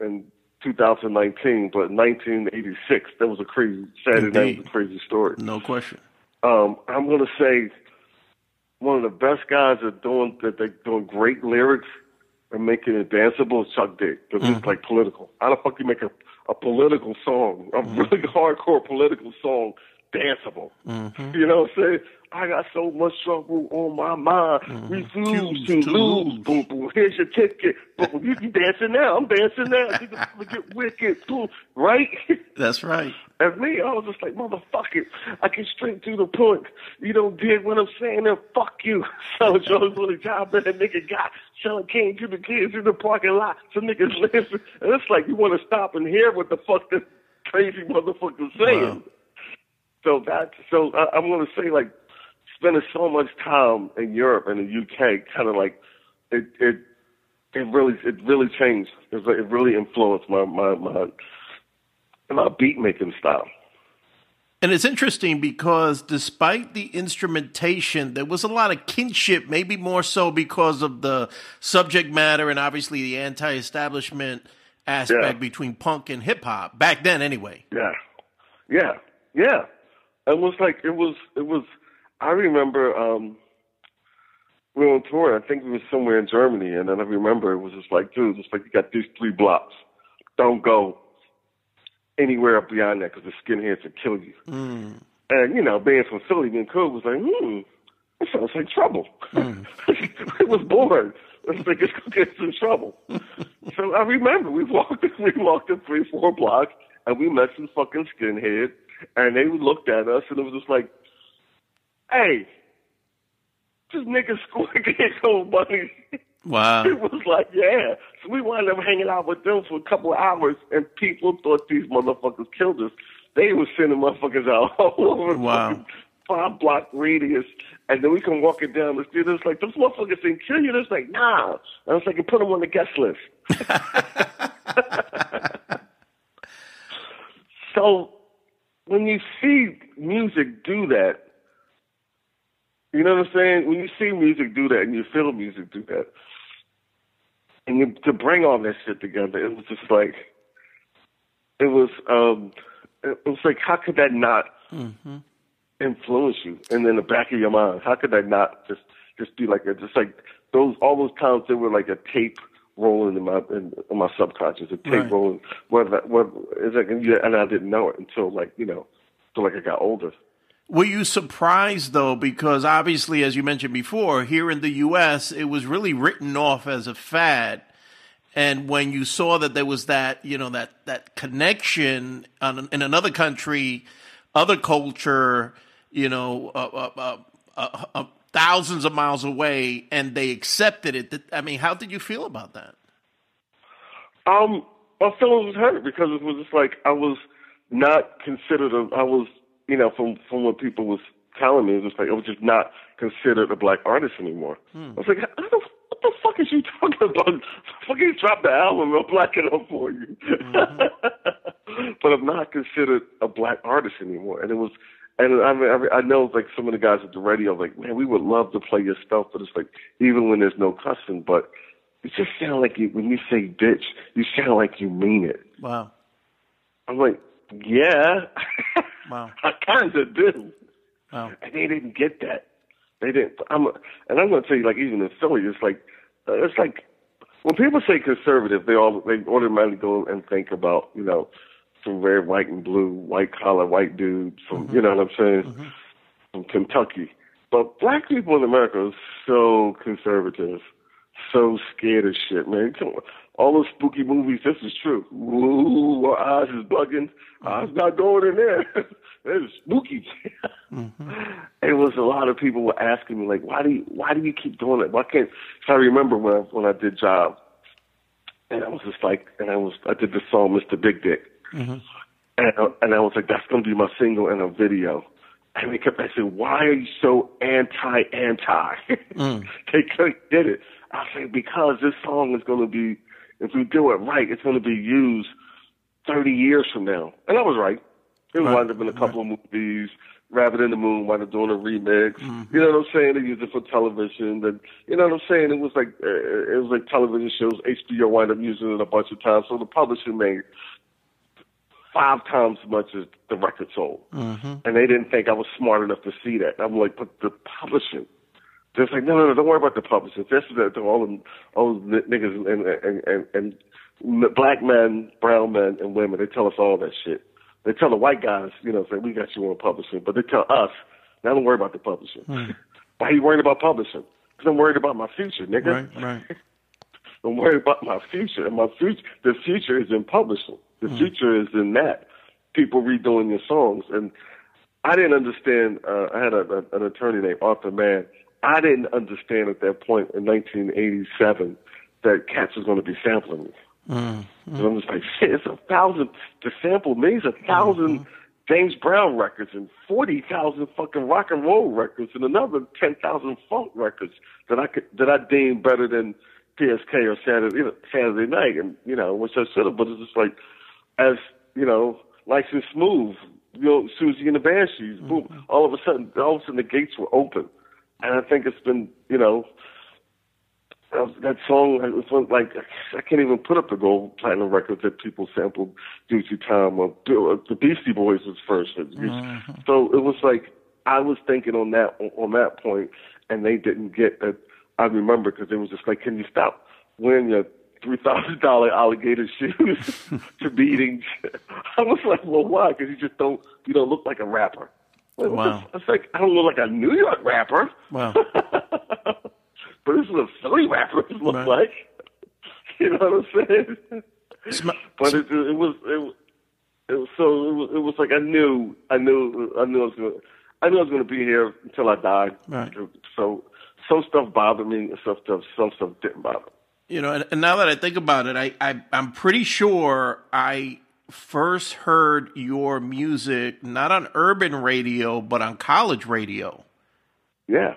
in 2019, but 1986 that was a crazy Saturday night was a crazy story. No question. Um, I'm going to say one of the best guys that doing that they're doing great lyrics and make it danceable is Chuck D. Because it's mm-hmm. like political. How the fuck you make a, a political song, a mm-hmm. really hardcore political song, danceable? Mm-hmm. You know what I'm saying? I got so much trouble on my mind. Refuse Refuse to, to lose. lose. Boom. Here's your ticket. Boom, you, you dancing now. I'm dancing now. You can get wicked. Boom. Right? That's right. And me, I was just like, motherfucker, I get straight to the point. You don't dig what I'm saying, then fuck you. So Joe's what a job that a nigga got. Selling cane to the kids in the parking lot. So niggas listen. And it's like you want to stop and hear what the fuck this crazy motherfucker's saying. Wow. So that, so I, I'm going to say like, spending so much time in Europe and the UK, kind of like, it, it, it really, it really changed. It, it really influenced my, my, my, my beat making style. And it's interesting because despite the instrumentation, there was a lot of kinship, maybe more so because of the subject matter and obviously the anti establishment aspect yeah. between punk and hip hop back then anyway. Yeah. Yeah. Yeah. It was like it was it was I remember um we were on tour, I think we were somewhere in Germany and then I remember it was just like, dude, it's like you got these three blocks. Don't go anywhere up beyond that because the skinheads will kill you. Mm. And, you know, being from Philly, being cool was like, hmm, that sounds like trouble. Mm. it was bored. It's like it's gonna get some trouble. so I remember we walked we walked the three, four blocks and we met some fucking skinhead and they looked at us and it was just like, Hey, this nigga his own money. Wow. It was like, yeah. So we wound up hanging out with them for a couple of hours, and people thought these motherfuckers killed us. They were sending motherfuckers out all over wow. five block radius, and then we come walking down the street. It's like, those motherfuckers didn't kill you. It's like, nah. And I was like, you put them on the guest list. so when you see music do that, you know what I'm saying? When you see music do that and you feel music do that, and you, to bring all that shit together, it was just like it was. um It was like how could that not mm-hmm. influence you? And in the back of your mind, how could that not just just be like a, just like those all those times there were like a tape rolling in my in, in my subconscious, a tape right. rolling. What what is like, and I didn't know it until like you know, until like I got older. Were you surprised though? Because obviously, as you mentioned before, here in the U.S., it was really written off as a fad. And when you saw that there was that, you know, that that connection on, in another country, other culture, you know, uh, uh, uh, uh thousands of miles away, and they accepted it. I mean, how did you feel about that? Um, my feelings was hurt because it was just like I was not considered. A, I was you know, from from what people was telling me, it was like it was just not considered a black artist anymore. Hmm. I was like, what the, what the fuck is you talking about? Fucking drop the album, I'll black it up for you. Mm-hmm. but I'm not considered a black artist anymore, and it was. And I mean, I know like some of the guys at the radio, like, man, we would love to play your stuff, but it's like even when there's no cussing, but it just sounds like you, when you say bitch, you sound like you mean it. Wow. I'm like, yeah. Wow. I kind of do. Wow. And they didn't get that. They didn't. I'm, and I'm going to tell you, like even in Philly, it's like uh, it's like when people say conservative, they all they automatically go and think about you know some red, white, and blue, white collar, white dudes from mm-hmm. you know what I'm saying mm-hmm. from Kentucky. But black people in America are so conservative, so scared of shit, man. All those spooky movies, this is true. Ooh, our eyes is bugging. Eyes not going in there. it's spooky. mm-hmm. It was a lot of people were asking me like, why do you, why do you keep doing it? Why can't? So I remember when I, when I did Jive, and I was just like, and I was I did the song Mr. Big Dick, mm-hmm. and I, and I was like, that's gonna be my single and a video. And they kept asking, why are you so anti anti? Mm. they couldn't get it. I said because this song is gonna be if we do it right, it's going to be used 30 years from now. And I was right. It right. wound up in a couple right. of movies. Rabbit in the Moon wound up doing a remix. Mm-hmm. You know what I'm saying? They used it for television. And you know what I'm saying? It was like uh, it was like television shows. HBO wound up using it a bunch of times. So the publisher made five times as much as the record sold. Mm-hmm. And they didn't think I was smart enough to see that. I'm like, but the publishing they're like, no, no, no, don't worry about the publishers. This is the, all the all the niggas and, and and and black men, brown men, and women. They tell us all that shit. They tell the white guys, you know, say we got you on publishing, but they tell us, now don't worry about the publishing. Hmm. Why are you worried about publishing? Because I'm worried about my future, nigga. Right, right. I'm worried about my future, and my future, the future is in publishing. The hmm. future is in that people redoing your songs. And I didn't understand. Uh, I had a, a, an attorney named Arthur Mann I didn't understand at that point in 1987 that Cats was going to be sampling me. And I'm just like, shit, it's a thousand to sample me. It's a 1000 mm-hmm. James Brown records and 40,000 fucking rock and roll records and another 10,000 funk records that I could, that I deemed better than PSK or Saturday, you know, Saturday night. And, you know, which I should have, but it's just like, as, you know, and Smooth you know, Siouxsie and the Banshees. Boom. Mm-hmm. All of a sudden, all of a sudden, the gates were open, and I think it's been, you know, that song. It was like I can't even put up the gold platinum records that people sampled due to time. Or the Beastie Boys was 1st Mm-hmm. so it was like I was thinking on that on that point, and they didn't get that. I remember because it was just like, can you stop wearing your three thousand dollar alligator shoes to meetings? I was like, well, why? Because you just don't you don't look like a rapper. Like, Wow. It's like I don't look like a New York rapper. Wow. but this is a Philly rapper. It looks Right. like. You know what I'm saying? Sm- But it, it was it, was- it was so it was, it was like I knew I knew I knew I was gonna I knew I was gonna be here until I died. Right. So some stuff bothered me, and some stuff some stuff didn't bother. me. You know, and, and now that I think about it, I, I I'm pretty sure I first heard your music not on urban radio but on college radio Yeah,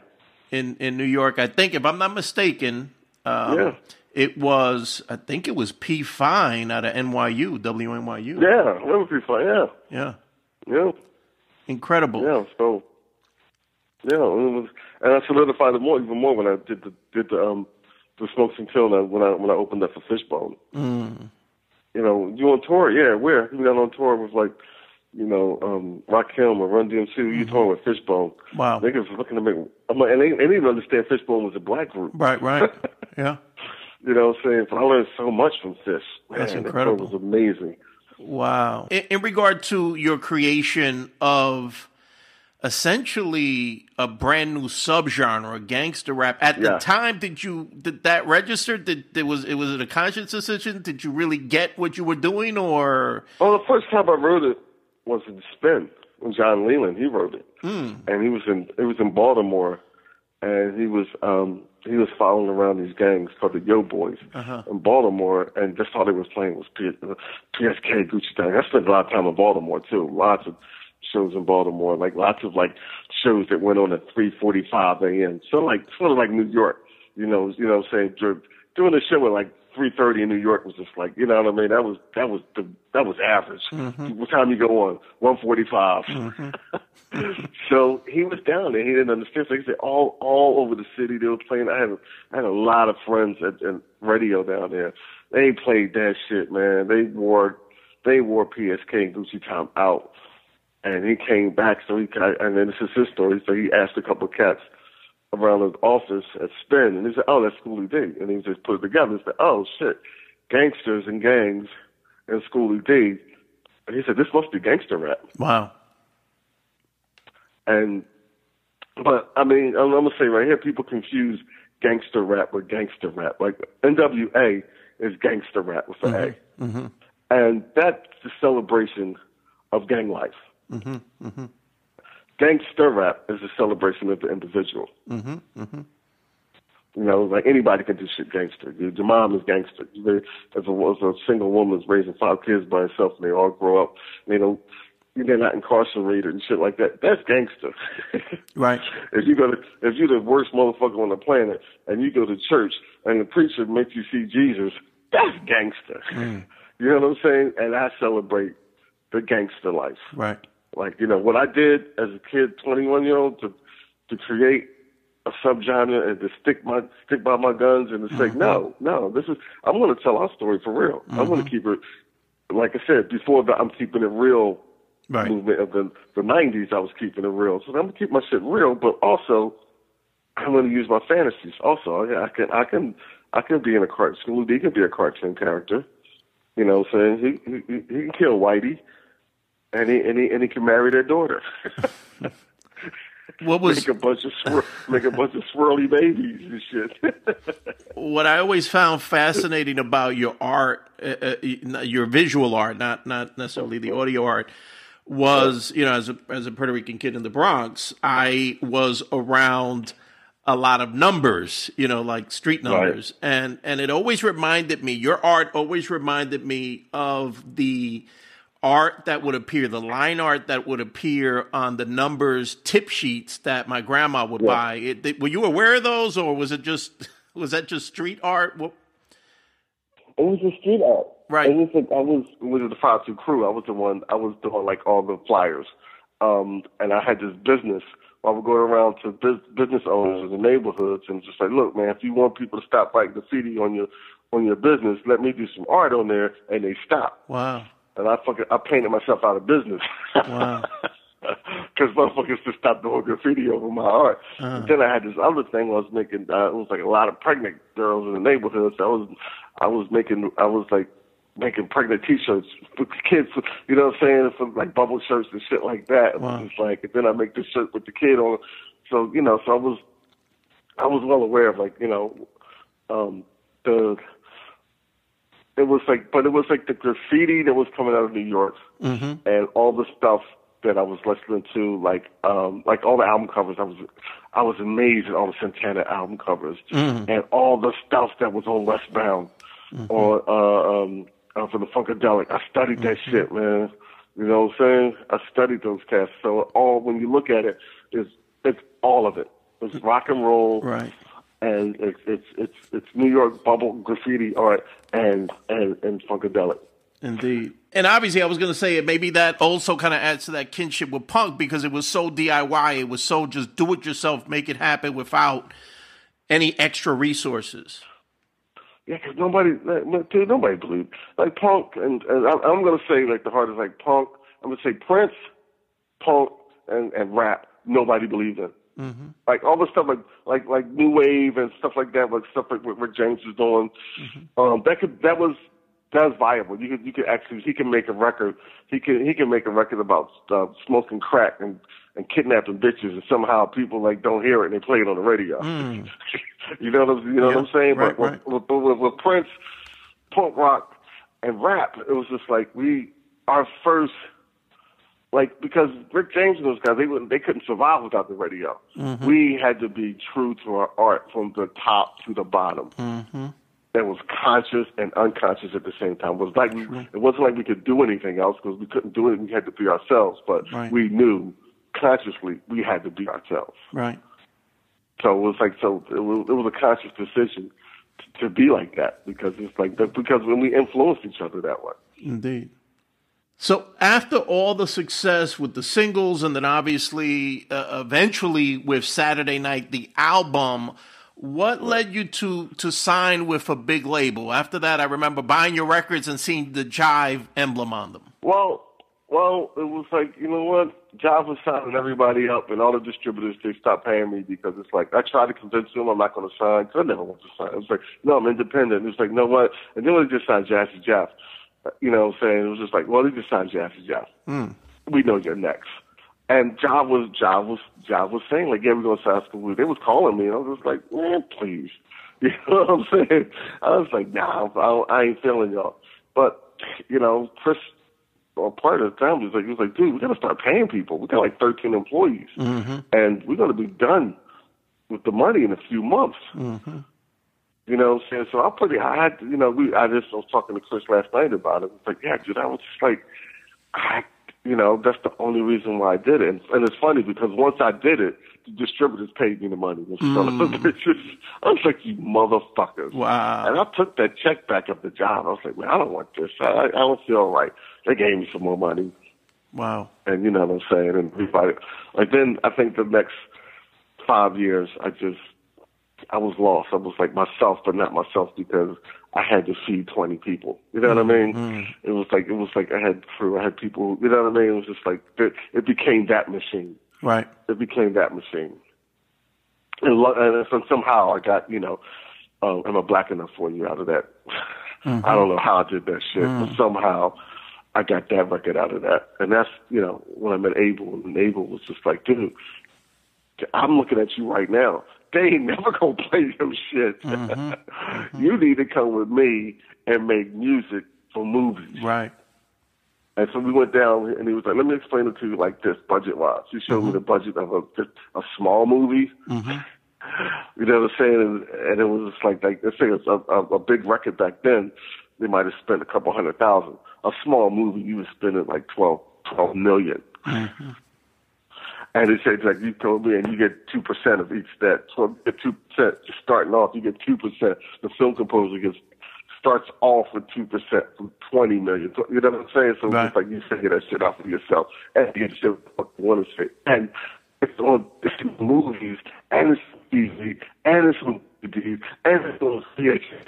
in in New York. I think, if I'm not mistaken, um, Yeah. it was I think it was P Fine out of NYU, WNYU. yeah, I remember people. Yeah, yeah, yeah, incredible. yeah. So yeah, it was, and I solidified it more even more when I did the did the um the Smoke Some Kill when I when I opened up for Fishbone. Mm. You know, you on tour? Yeah, where? You got on tour with like, you know, um, Rakim or Run DMC. You touring with Fishbone? Wow. Niggas was looking to make. I'm like, and they, they didn't even understand Fishbone was a black group. Right, right. Yeah. You know what I'm saying? But I learned so much from Fish. Man, That's that tour incredible. was amazing. Wow. In, in regard to your creation of essentially a brand new subgenre, gangster rap, at the Yeah. time, did you did that register? Did it was it was it a conscious decision? Did you really get what you were doing, or Well, the first time I wrote it was in Spin when John Leland he wrote it, Hmm. and he was in it was in Baltimore, and he was um he was following around these gangs called the Yo Boys Uh-huh. in Baltimore, and just all they was playing was P- PSK Gucci Gang. I spent a lot of time in Baltimore too, lots of shows in Baltimore, like lots of like shows that went on at 3:45 a.m. So like sort of like New York, you know, you know, what I'm saying doing a show at like 3:30 in New York was just like, you know what I mean? That was that was the that was average. Mm-hmm. What time you go on? 1:45. Mm-hmm. so he was down there. He didn't understand. So he said all all over the city they were playing. I had a, I had a lot of friends at, at radio down there. They played that shit, man. They wore they wore PSK and Gucci Time out. And he came back, so he and then this is his story. So he asked a couple of cats around his office at Spin, and he said, "Oh, that's Schoolly D." And he just put it together and said, "Oh shit, gangsters and gangs and Schoolly D." And he said, "This must be gangster rap." wow? And but I mean, I'm, I'm gonna say right here, people confuse gangster rap with gangster rap. Like NWA is gangster rap with an A, mm-hmm. Mm-hmm. and that's the celebration of gang life. Gangster rap is a celebration of the individual. Mm-hmm, you know, like anybody can do shit gangster. Your, your mom is gangster. They, as, a, a single woman's raising five kids by herself, and they all grow up. You know, they're not incarcerated and shit like that. That's gangster. Right. if you go to, if you're the worst motherfucker on the planet, and you go to church and the preacher makes you see Jesus, that's gangster. You know what I'm saying? And I celebrate the gangster life. Right. Like, you know, what I did as a kid, 21 year old, to, to create a subgenre and to stick my, stick by my guns and to say, mm-hmm. no, no, this is, I'm going to tell our story for real. I'm going to mm-hmm. keep it, like I said, before the I'm keeping it real Right. movement of the, the 90s, I was keeping it real. So I'm going to keep my shit real, but also, I'm going to use my fantasies. Also, I, I can, I can, I can be in a cartoon. He can be a cartoon character. You know what I'm saying? He, he, he can kill Whitey and he and he and he can marry their daughter. What was make a bunch of swir- make a bunch of swirly babies and shit. what I always found fascinating about your art, uh, uh, your visual art, not not necessarily the audio art, was you know as a as a Puerto Rican kid in the Bronx, I was around a lot of numbers, you know, like street numbers, and and it always reminded me. Your art always reminded me of the art that would appear, the line art that would appear on the numbers tip sheets that my grandma would buy. It, it- were you aware of those, or was it just was that just street art? What, It was a street art. Right. And it's like I was with the five two crew. I was the one. I was doing like all the flyers, um, and I had this business. I would go around to bus- business owners in the neighborhoods and just like, look, man, if you want people to stop writing graffiti on your on your business, let me do some art on there, and they stop. Wow. And I fucking I painted myself out of business. Wow. Because motherfuckers just stopped doing graffiti over my art. Uh-huh. Then I had this other thing where I was making. Uh, it was like a lot of pregnant girls in the neighborhood. So I was, I was making. I was like making pregnant T-shirts with the kids. You know what I'm saying? For like bubble shirts and shit like that. Wow. just like, and then I make this shirt with the kid on. So you know, so I was, I was well aware of like you know, um, the. It was like, but it was like the graffiti that was coming out of New York Mm-hmm. and all the stuff that I was listening to, like um like all the album covers. I was I was amazed at all the Santana album covers and all the stuff that was on Westbound or uh um uh, for the Funkadelic. I studied that shit, man. You know what I'm saying? I studied those cats. So all when you look at it, it's it's all of it. It's rock and roll Right. And it's it's it's it's New York bubble graffiti art and and and funkadelic. Indeed. And obviously, I was going to say it. maybe that also kind of adds to that kinship with punk because it was so DIY. It was so just do it yourself, make it happen without any extra resources. Yeah, because nobody, like, dude, nobody believed. Like punk, and, and I'm, I'm gonna say like the hardest, like punk. I'm gonna say Prince, punk, and and rap. Nobody believed in. Mm-hmm. Like all the stuff like like like new wave and stuff like that, like stuff like what Rick James was doing. Um, that could that was that was viable. You could you could actually he can make a record. He can he can make a record about uh, smoking crack and and kidnapping bitches, and somehow people like don't hear it and they play it on the radio. you know what I'm, you know what I'm saying? right, but right. with, with, with, with Prince, punk rock, and rap, it was just like we our first. Like because Rick James and those guys, they wouldn't, they couldn't survive without the radio. We had to be true to our art from the top to the bottom Mm-hmm. that was conscious and unconscious at the same time. It was like we, it wasn't like we could do anything else because we couldn't do it. We had to be ourselves, but Right. we knew consciously we had to be ourselves. Right. So it was like so it was, it was a conscious decision to, to be like that because it's like because when we influenced each other that way. Indeed. So after all the success with the singles, and then obviously, uh, eventually with Saturday Night, the album, what led you to to sign with a big label? After that, I remember buying your records and seeing the Jive emblem on them. Well, well, it was like you know what, Jive was signing everybody up, and all the distributors they stopped paying me because it's like I tried to convince them I'm not going to sign because I never want to sign. It was like no, I'm independent. It was like no what, and then they just signed Jazzy Jeff. You know what I'm saying? It was just like well, they just signed Jazzy Jeff. Hmm. We know you're next. And Jive was Jive was Jive was saying like yeah we're going to sign school. They was calling me, and I was just like man please. You know what I'm saying? I was like, nah, I, I ain't feeling y'all. But, you know, Chris, or part of the time, was like, he was like, dude, we got to start paying people. We got like 13 employees, mm-hmm. and we're going to be done with the money in a few months. Mm-hmm. You know what I'm saying? So I pretty, I had, you know, we, I just was talking to Chris last night about it. It's like, yeah, dude, I was just like, I, you know, that's the only reason why I did it. And, and it's funny because once I did it, the distributors paid me the money. The son of a bitches. I was like, you motherfuckers. Wow. And I took that check back up the job. I was like, man, I don't want this. I, I don't feel right. They gave me some more money. Wow. And you know what I'm saying? And everybody, like then I think the next five years, I just, I was lost. I was like myself, but not myself because I had to feed 20 people. You know what I mean? Mm-hmm. It was like, it was like I had crew, I had people, you know what I mean? It was just like, it, it became that machine. Right. It became that machine. And, lo- and so somehow I got, you know, um, am I black enough for you out of that? Mm-hmm. I don't know how I did that shit, but mm. somehow I got that record out of that. And that's, you know, when I met Abel, and Abel was just like, dude, I'm looking at you right now. They ain't never gonna play your shit. Mm-hmm. Mm-hmm. you need to come with me and make music for movies. Right. And so we went down, and he was like, "Let me explain it to you like this, budget wise." He showed me mm-hmm. the budget of a a small movie. You know what I'm saying? And, and it was just like, like let's say it's a, a, a big record back then. They might have spent a couple hundred thousand. A small movie, you were spending like twelve, twelve million. And he said, like you told me, and you get two percent of each that. So you get two percent starting off. You get two percent. The film composer gets starts off with two percent from twenty million. You know what I'm saying? So Right. it's like you figure that shit out for yourself and you get shit want to say. And it's on it's movies and it's TV and it's on DVD and it's on VHS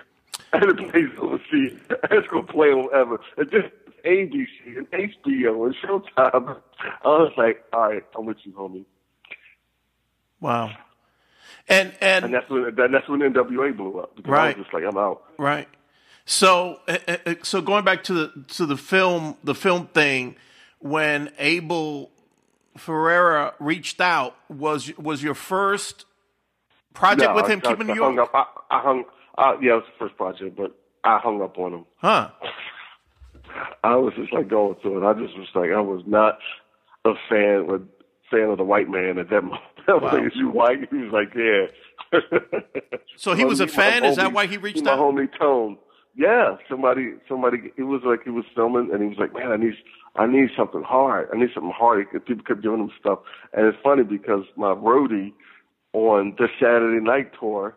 and it plays overseas and it's gonna play on ever. And just ABC and HBO and Showtime. I was like, all right, I'm with you, homie. Wow. And and, And that's when that, that's when NWA blew up. Because I Right. was just like, I'm out. right. So uh, uh, so going back to the to the film the film thing when Abel Ferrara reached out was was your first project No, with him I, keeping I hung up. I, I hung. Uh, yeah, it was the first project, but I hung up on him. Huh. I was just like going through it. I just was like, I was not a fan with fan of the white man at that moment. Was Wow. like, is you white? He was like, yeah. So he was a fan? Is that why he reached out? my homie Tone. Yeah, somebody, somebody. It was like he was filming, and he was like, "Man, I need, I need something hard. I need something hard." And People kept giving him stuff, and it's funny because my roadie on the Saturday Night tour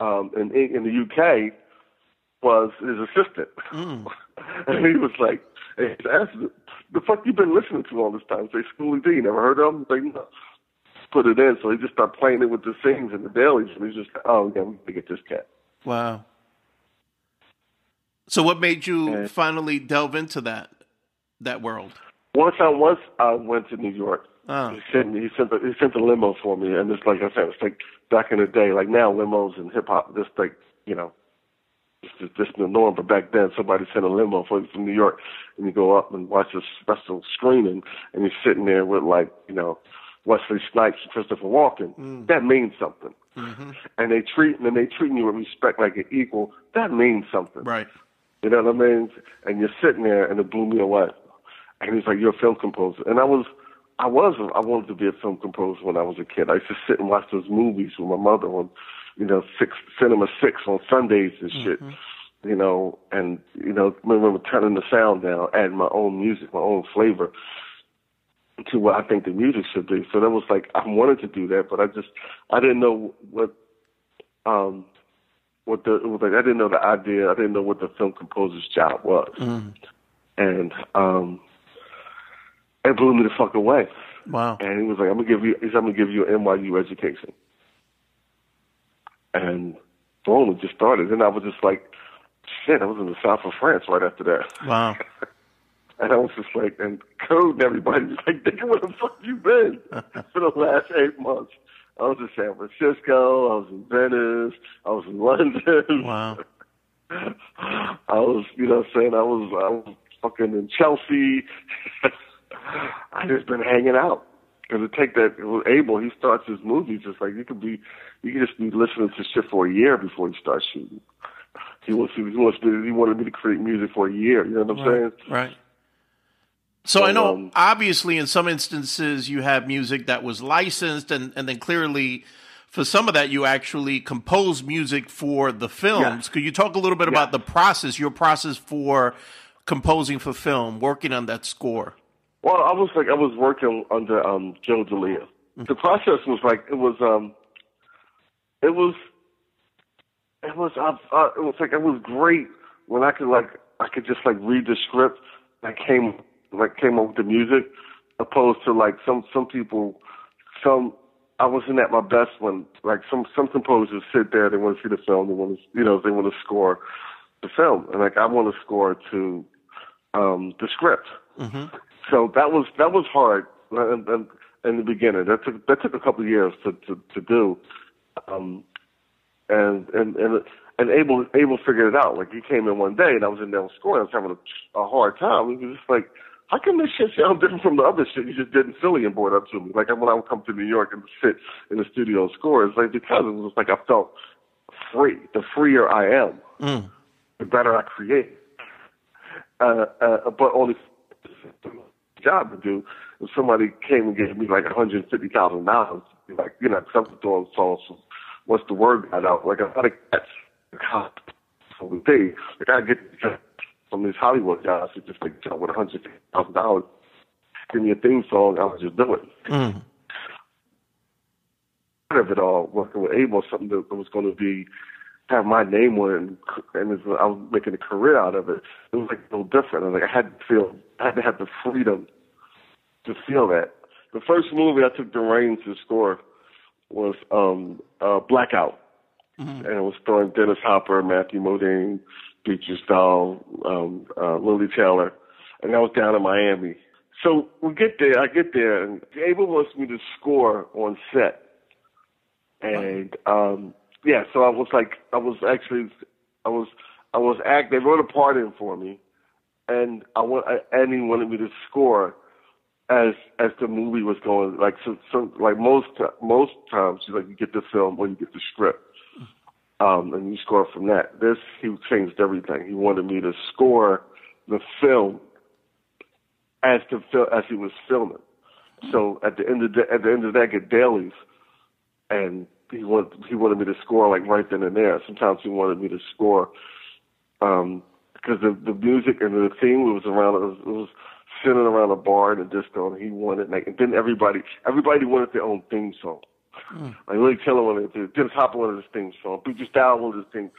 um, in in the UK was his assistant, and he was like, asked, "The fuck you been listening to all this time?" Say, Schoolly D. Never heard of him? He's like, no. Put it in, so he just started playing it with the sings and the dailies, and he's just, like, "Oh yeah, we gotta get this cat." Wow. So what made you Yeah. finally delve into that that world? Once I once I went to New York, Oh. he sent me he sent a, he sent a limo for me, and it's like I said, it's like back in the day, like now limos and hip hop, just like you know, it's just, just the norm. But back then, somebody sent a limo for from New York, and you go up and watch a special screening, and you're sitting there with like you know Wesley Snipes and Christopher Walken. Mm. That means something. Mm-hmm. And they treat and they treating you with respect like an equal. That means something. Right. You know what I mean? And you're sitting there, and it blew me away. And he's like, "You're a film composer," and I was, I was, I wanted to be a film composer when I was a kid. I used to sit and watch those movies with my mother on, you know, six cinema six on Sundays and shit. You know, and you know, I remember turning the sound down, adding my own music, my own flavor to what I think the music should be. So that was like I wanted to do that, but I just I didn't know what um what the it was like I didn't know the idea. I didn't know what the film composer's job was, and um, it blew me the fuck away. Wow. And he was like, "I'm gonna give you, he's, I'm gonna give you an NYU education," and boom, it just started. And I was just like, "Shit!" I was in the south of France right after that. Wow. And I was just like, and Code and everybody was like, nigga, where the fuck you been for the last eight months? I was in San Francisco, I was in Venice, I was in London. Wow. I was, you know what I'm saying? I was, I was fucking in Chelsea. I just been hanging out. Because to take that, with Abel, he starts his movies just like you could be, you could just be listening to shit for a year before you start shooting. He wants to, he wants to, he wanted me to create music for a year. You know what I'm saying? Right. So I know, um, obviously, in some instances, you have music that was licensed, and, and then clearly, for some of that, you actually compose music for the films. Yes. Could you talk a little bit about the process, your process for composing for film, working on that score? Well, I was like, I was working under um, Joe Delia. The process was like, it was, um, it was, it was, uh, uh, it was like, it was great when I could like, I could just like read the script that came, like came up with the music, opposed to like some some people, some. I wasn't at my best when like some some composers sit there, they want to see the film, they want to, you know, they want to score the film, and like I want to score to um, the script. So that was that was hard in, in, in the beginning. That took that took a couple of years to to, to do, um, and and and and Abel Abel figured it out. Like he came in one day and I was in there scoring. I was having a, a hard time. He was just like, "How come this shit sound different from the other shit you just did in Philly and brought up to me?" Like when I would come to New York and sit in the studio and score, it's like because it was like I felt free. The freer I am, the better I create. Uh, uh, but only job to do. If somebody came and gave me like one hundred fifty thousand dollars, like you know, something doing songs. Once the word got out, like I gotta catch the cop. So the day, like I get from these Hollywood guys who just like know, with one hundred fifty thousand dollars, give me a theme song, I would just do it. Mm. Part of it all, working with Abel, something that was going to be have my name on it, and, was, I was making a career out of it. It was like a little different. I was like, I had to feel, I had to have the freedom to feel that. The first movie I took the reins to score was um, uh, Blackout, mm-hmm. and it was starring Dennis Hopper, Matthew Modine, Beatrice Dalle, um, uh, Lili Taylor, and that was down in Miami. So we get there, I get there, and Abel wants me to score on set, and um, yeah, so I was like, I was actually, I was, I was act. They wrote a part in for me, and I want, and he wanted me to score as as the movie was going. Like so, so like most most times, you like you get the film or you get the script, um, and you score from that. This he changed everything. He wanted me to score the film as the as he was filming. So at the end of the at the end of that, get dailies, and he wanted he wanted me to score like right then and there. Sometimes he wanted me to score um, because the the music and the theme was around it was, it was sitting around a bar in a disco, and he wanted like and then everybody everybody wanted their own theme song. Mm. Like Lili Taylor wanted to, Dennis Hopper wanted his theme song, Beatrice Dalle wanted his theme.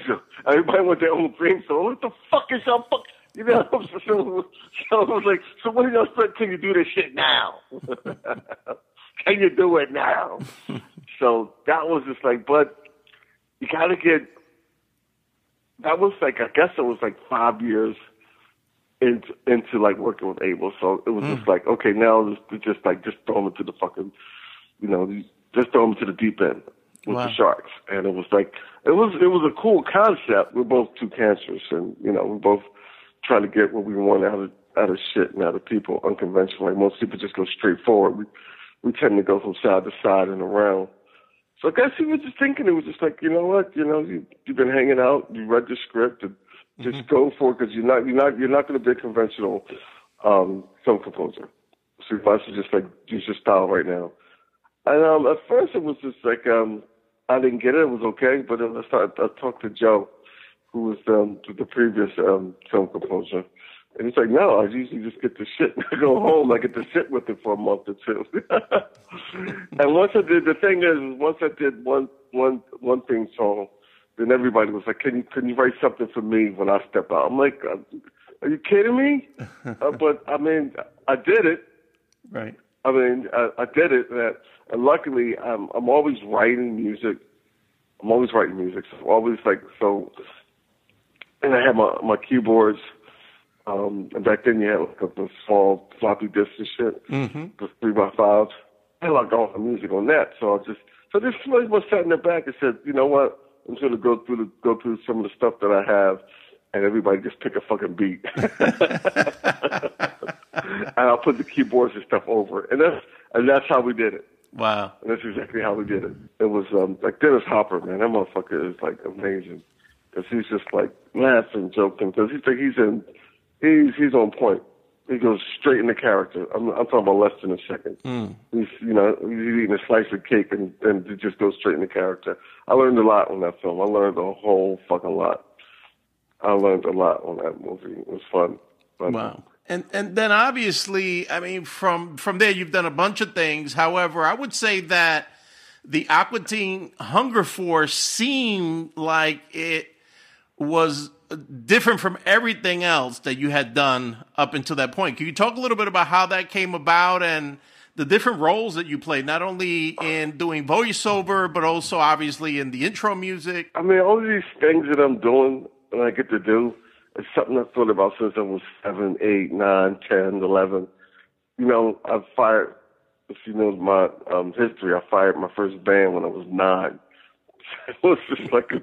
so everybody wanted their own theme song. What the fuck is y'all fuck? You know, so, so, so I was like, so what do y'all expect? Can you do this shit now? Can you do it now? so that was just like, but you gotta get. That was like, I guess it was like five years into into like working with Abel. So it was mm. just like, okay, now it's just like just throw him into the fucking, you know, just throw him to the deep end with wow. the sharks. And it was like, it was it was a cool concept. We're both two cancers, and you know, we're both trying to get what we want out of out of shit and out of people, unconventional. Like most people just go straight forward. We we tend to go from side to side and around. So I guess he was just thinking, it was just like, you know what, you know, you, you've been hanging out, you read the script, and just mm-hmm. go for it because you're not, you're not, you're not going to be a conventional um, film composer. So you might just like use your style right now. And um, at first it was just like um, I didn't get it. It was okay, but then I started. I talked to Joe, who was um, the previous um, film composer, and he's like, no, I usually just get to shit and I go home. I get to sit with it for a month or two. and once I did, the thing is, once I did one, one, one thing song, then everybody was like, can you, can you write something for me when I step out? I'm like, uh, are you kidding me? uh, but I mean, I did it. Right. I mean, I, I did it. That, and luckily, I'm, I'm always writing music. I'm always writing music. So always like, so, and I have my, my keyboards um, and back then you had like the small floppy disks and shit, mm-hmm. the three by fives. I had like all the music on that, so I just so this somebody was sat in the back and said, you know what, I'm just gonna go through the go through some of the stuff that I have, and everybody just pick a fucking beat, and I'll put the keyboards and stuff over, it. and that's and that's how we did it. Wow, and that's exactly how we did it. It was um, like Dennis Hopper, man, that motherfucker is like amazing because he's just like laughing, joking, because he's like he's in he's he's on point. He goes straight into character. I'm, I'm talking about less than a second. Mm. He's you know he's eating a slice of cake and and it just goes straight into character. I learned a lot on that film. I learned a whole fucking lot. I learned a lot on that movie. It was fun. fun. Wow. And and then obviously, I mean, from from there you've done a bunch of things. However, I would say that the Aqua Teen Hunger Force seemed like it was different from everything else that you had done up until that point. Can you talk a little bit about how that came about and the different roles that you played, not only in doing voiceover, but also obviously in the intro music? I mean, all these things that I'm doing and I get to do is something I've thought about since I was seven, eight, nine, ten, eleven. You know, I've fired, if you know my um, history, I fired my first band when I was nine. it was just like a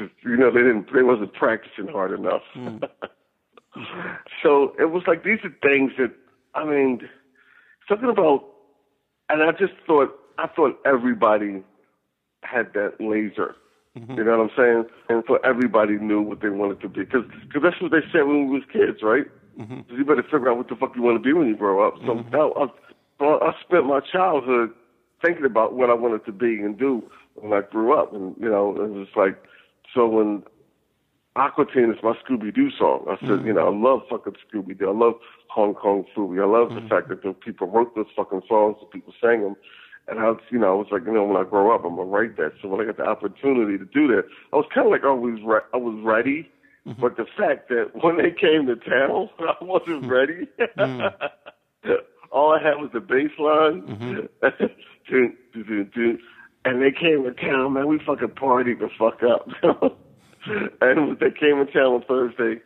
because you know they didn't they wasn't practicing hard enough. Mm. so it was like these are things that I mean something about, and I just thought I thought everybody had that laser. Mm-hmm. You know what I'm saying? And so everybody knew what they wanted to be because cause that's what they said when we was kids, right? Mm-hmm. You better figure out what the fuck you want to be when you grow up. So mm-hmm. I, I spent my childhood thinking about what I wanted to be and do when I grew up, and you know, it was like so when Aqua Teen is my Scooby Doo song, I said, mm-hmm. you know, I love fucking Scooby Doo. I love Hong Kong Phooey. I love mm-hmm. the fact that the people wrote those fucking songs, the people sang them, And I was, you know, I was like, you know, when I grow up, I'm gonna write that. So when I got the opportunity to do that, I was kind of like always, re- I was ready. Mm-hmm. But the fact that when they came to town, I wasn't mm-hmm. ready. Mm-hmm. All I had was the bass line. And they came to town, man. We fucking partied the fuck up. and they came to town on Thursday.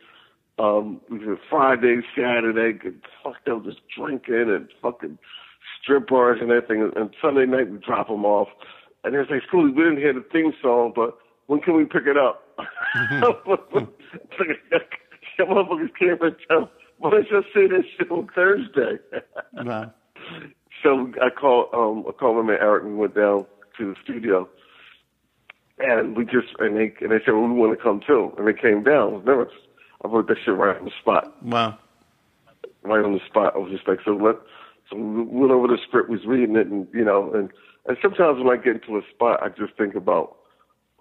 Um, we did Friday, Saturday, get fucked up just drinking and fucking strip bars and everything. And Sunday night we drop them off. And they say, Schoolly, we didn't hear the theme song, but when can we pick it up? Some motherfuckers came and tell, well, let's just say this shit on Thursday. wow. So I called, um, I called my man Eric and we went down to the studio. And we just, and they, and they said, well, we want to come too. And they came down. I was nervous. I wrote that shit right on the spot. Wow. Right on the spot. I was just like, so let, so we went over the script, was reading it, and you know, and and sometimes when I get into a spot, I just think about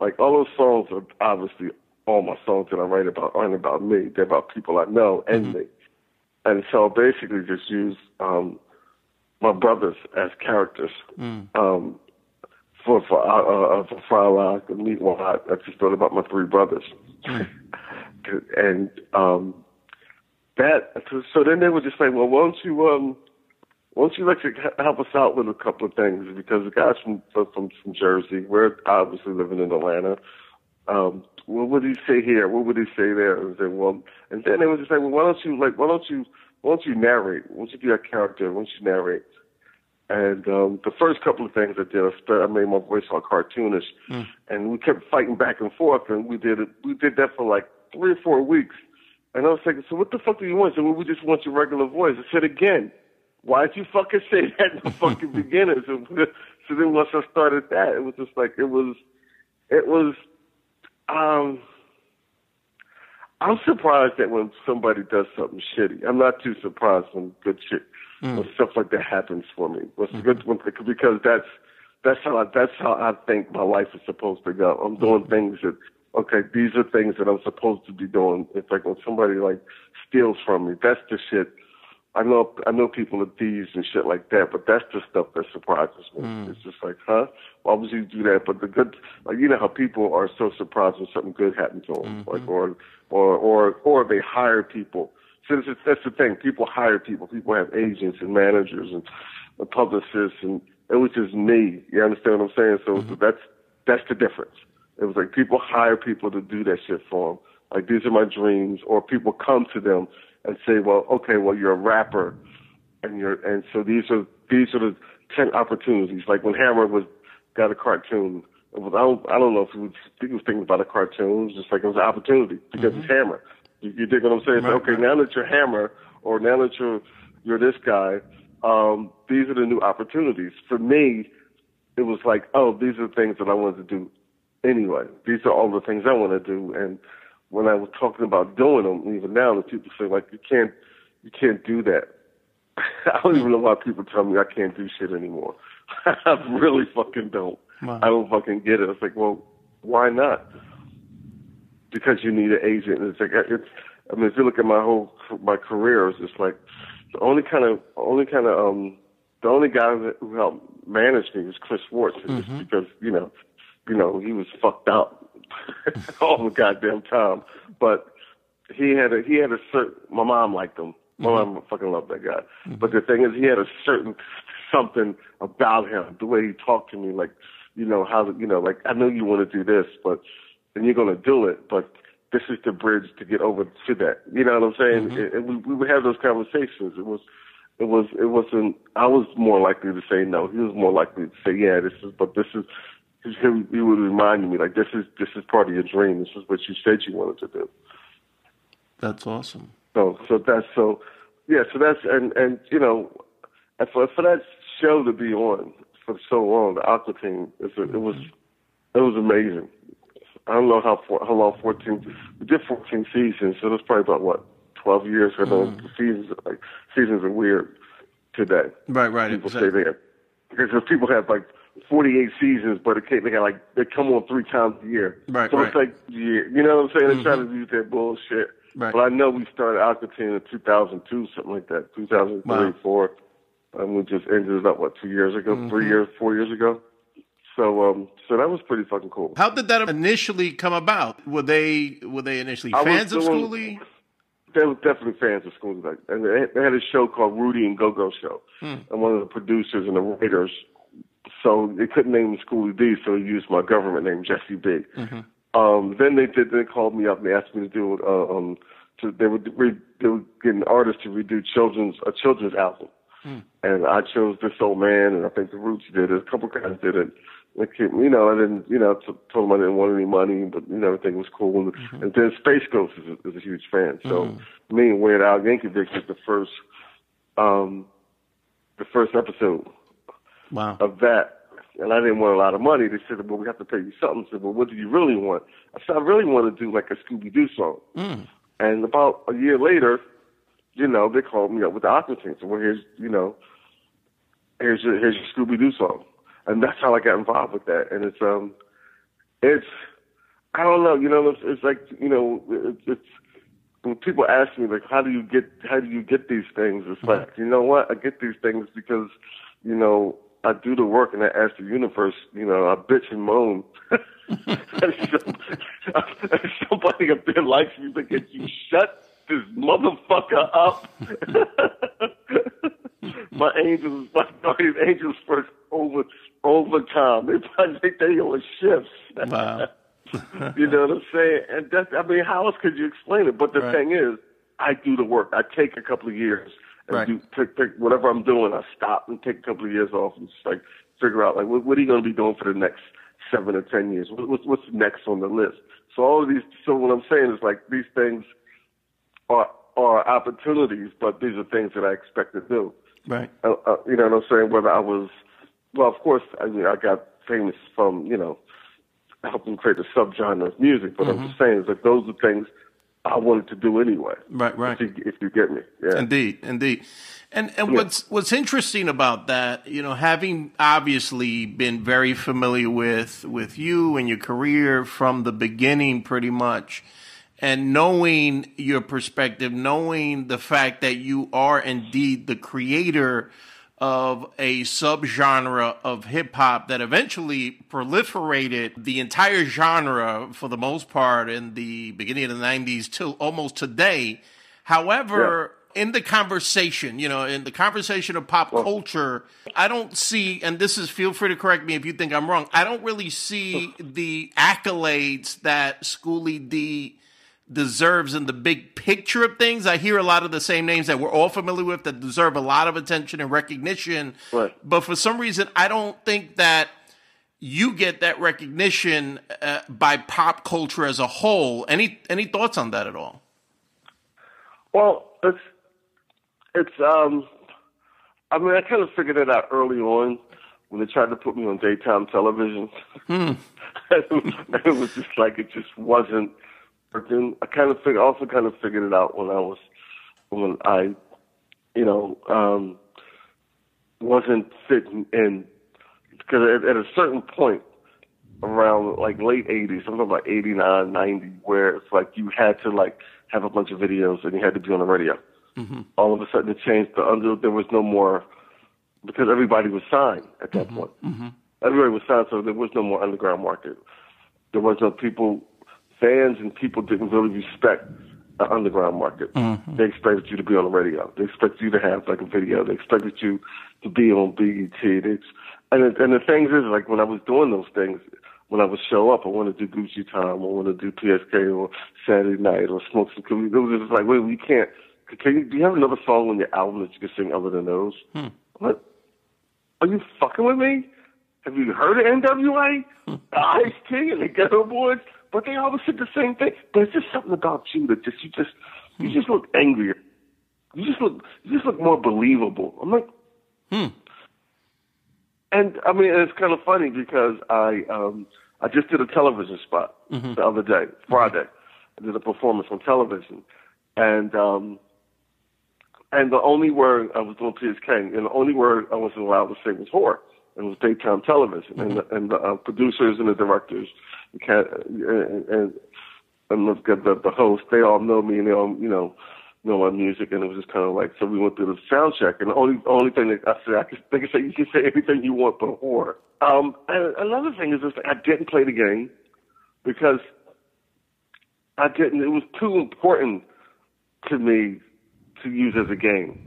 like all those songs are obviously all my songs that I write about aren't about me; they're about people I know and mm-hmm. me. And so I basically just use um, my brothers as characters. Mm. Um, for for uh, uh, for Frylock and Meanwhile, I just thought about my three brothers. Mm. and um, that so then they would just say, well, why don't you um, why don't you like to help us out with a couple of things? Because the guys from from from Jersey, we're obviously living in Atlanta. Um, what would he say here? What would he say there? And say, well, and then they would just say, well, why don't you like, why don't you, why don't you narrate? Why don't you be a character? Why don't you narrate? And um, the first couple of things I did, I made my voice all cartoonish, mm. and we kept fighting back and forth, and we did it. We did that for like three or four weeks. And I was like, so what the fuck do you want? So we just want your regular voice. I said again, why'd you fucking say that in the fucking beginning? So, so then once I started that, it was just like it was, it was. um I'm surprised that when somebody does something shitty, I'm not too surprised when good shit, mm. when stuff like that happens for me. What's mm. good because that's that's how I, that's how I think my life is supposed to go. I'm doing mm. things that okay, these are things that I'm supposed to be doing. It's like when somebody like steals from me, that's the shit. I know I know people are thieves and shit like that, but that's the stuff that surprises me. Mm. It's just like, huh? Why would you do that? But the good, like you know how people are so surprised when something good happens to them, mm-hmm. like or or or or they hire people. So that's, that's the thing. People hire people. People have agents and managers and, and publicists, and it was just me. You understand what I'm saying? So, mm-hmm. that's that's the difference. It was like people hire people to do that shit for them. Like these are my dreams, or people come to them and say, "Well, okay, well you're a rapper, and you're and so these are these are the ten opportunities." Like when Hammer was got a cartoon, it was, I don't I don't know if he was, he was thinking about a cartoon. It was just like it was an opportunity because mm-hmm. it's Hammer. You, you dig what I'm saying? Right, so, okay, right. now that you're Hammer, or now that you're you're this guy, um, these are the new opportunities. For me, it was like, oh, these are the things that I wanted to do anyway, these are all the things I want to do. And when I was talking about doing them, even now, the people say like, you can't, you can't do that. I don't even know why people tell me I can't do shit anymore. I really fucking don't. Wow. I don't fucking get it. It's like, well, why not? Because you need an agent. And it's like, it's. I mean, if you look at my whole my career, it's just like the only kind of only kind of um the only guy that, who helped manage me was Chris Schwartz, mm-hmm. because you know you know, he was fucked up all the goddamn time. But he had a he had a certain. My mom liked him. My mm-hmm. mom fucking loved that guy. Mm-hmm. But the thing is, he had a certain something about him, the way he talked to me, like you know how you know, like I know you want to do this, but and you're gonna do it, but this is the bridge to get over to that. You know what I'm saying? Mm-hmm. It, it, we, we would have those conversations. It was, it was, it wasn't. I was more likely to say no. He was more likely to say, yeah, this is, but this is he, he would remind me like this is this is part of your dream. This is what you said you wanted to do. That's awesome. So so that's so yeah. So that's and and you know, for for that show to be on for so long, the Aqua Teen, it's a, it was it was amazing. I don't know how how long fourteen we did fourteen seasons, so that's probably about what twelve years. Know mm. seasons like seasons are weird today. Right, right. People exactly. say that because people have like 48 seasons, but it they got like they come on three times a year. Right. So right. it's like yeah, you know what I'm saying? They're mm-hmm. trying to use that bullshit. Right. But I know we started Aqua in 2002, something like that, 2003, wow. four. and we just ended it up what two years ago, Mm-hmm. three years, four years ago. So um, so that was pretty fucking cool. How did that initially come about? Were they were they initially fans of doing-? They were definitely fans of Schoolly, and they they had a show called Rudy and Go Go Show, Hmm. and one of the producers and the writers, so they couldn't name him Schoolly D, so he used my government name Jesse B. Mm-hmm. Um, then they did. They called me up and they asked me to do. Uh, um, to, they were re, they were getting artists to redo children's a children's album, and I chose this old man, and I think the Roots did it. A couple guys did it. They you know, I didn't, you know, t- told them I didn't want any money, but you know, everything was cool. And, and then Space Ghost is a, is a huge fan. So me and Weird Al Yankovic was the first, um, the first episode Wow. of that. And I didn't want a lot of money. They said, well, we have to pay you something. I said, well, what do you really want? I said, I really want to do like a Scooby Doo song. Mm. And about a year later, you know, they called me up with the Aqua Teen. So, well, here's, you know, here's your, here's your Scooby Doo song. And that's how I got involved with that. And it's, um, it's, I don't know, you know, it's, it's like, you know, it's, it's, when people ask me, like, how do you get, how do you get these things? It's like, you know what? I get these things because, you know, I do the work and I ask the universe, you know, I bitch and moan. and somebody up there likes me, like, "Can you shut this motherfucker up? my angels, my guardian angels first over overtime. They probably think they on shifts. Wow. you know what I'm saying? And that's, I mean, how else could you explain it? But the Right. thing is, I do the work. I take a couple of years and Right. do take, take whatever I'm doing. I stop and take a couple of years off and just like figure out like what, what are you going to be doing for the next seven or ten years? What, what's what's next on the list? So all of these. So what I'm saying is like these things are are opportunities, but these are things that I expect to do. Right. Uh, uh, you know what I'm saying? Whether I was, well, of course, I mean, I got famous from, you know, helping create the subgenre of music, but I'm just saying is that those are things I wanted to do anyway. Right, right. If you, if you get me, yeah. Indeed, indeed. And and what's what's interesting about that, you know, having obviously been very familiar with with you and your career from the beginning pretty much and knowing your perspective, knowing the fact that you are indeed the creator of a subgenre of hip hop that eventually proliferated the entire genre for the most part in the beginning of the 90s till almost today. However, in the conversation, you know, in the conversation of pop culture, I don't see, and this is, feel free to correct me if you think I'm wrong, I don't really see the accolades that Schoolly D deserves in the big picture of things. I hear a lot of the same names that we're all familiar with that deserve a lot of attention and recognition. Right. But for some reason, I don't think that you get that recognition uh, by pop culture as a whole. Any any thoughts on that at all? Well, it's it's um, I mean, I kind of figured it out early on when they tried to put me on daytime television. it was just like it just wasn't working. I kind of fig- also kind of figured it out when I was when I, you know, um, wasn't fitting in because at, at a certain point around like late 80s, something like 89, 90, where it's like you had to like have a bunch of videos and you had to be on the radio. Mm-hmm. All of a sudden it changed. The under there was no more because everybody was signed at that mm-hmm. point. Mm-hmm. Everybody was signed, so there was no more underground market. There was no people, fans and people didn't really respect the underground market. Mm-hmm. They expected you to be on the radio. They expected you to have like a video. They expected you to be on BET. They, and it, and the thing is, like when I was doing those things, when I would show up, I want to do Gucci Time, I want to do PSK or Saturday Night or Smoke Some Cookies. It was just like, wait, we can't. Can you, do you have another song on your album that you can sing other than those? Hmm. What? Are you fucking with me? Have you heard of NWA? Hmm. Ice T and the Geto Boys? But they always said the same thing. But it's just something about you that just you just you just look angrier. You just look you just look more believable. I'm like, hmm. and I mean it's kind of funny because I um I just did a television spot the other day, Friday. I did a performance on television, and um and the only word I was doing PSK, and the only word I wasn't allowed to say was whore. It was daytime television, and the, and the uh, producers and the directors, and and and, and the, the the host, they all know me, and they all you know, know my music, and it was just kind of like so. We went through the sound check, and the only only thing that I said, I could, they could say you can say anything you want but whore. Um, and another thing is just I didn't play the game because I didn't. It was too important to me to use as a game.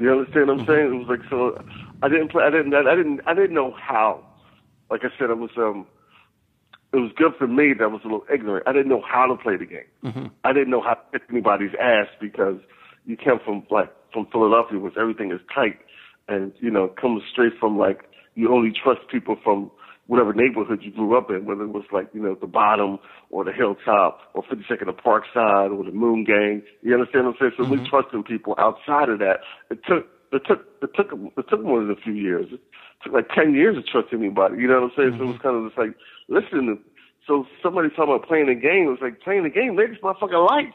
You understand what I'm saying? It was like so. I didn't play. I didn't. I didn't. I didn't know how. Like I said, it was um. It was good for me that I was a little ignorant. I didn't know how to play the game. Mm-hmm. I didn't know how to kick anybody's ass because you came from like from Philadelphia, where everything is tight, and you know comes straight from like you only trust people from whatever neighborhood you grew up in, whether it was like, you know, the bottom or the hilltop or 52nd of Parkside or the Moon Gang. You understand what I'm saying? So Mm-hmm. we trusting people outside of that. It took, it took, it took, it took more than a few years. It took like 10 years to trust anybody. You know what I'm saying? So it was kind of just like, listen, so somebody talking about playing a game. It was like, playing a game, man, it's my fucking life.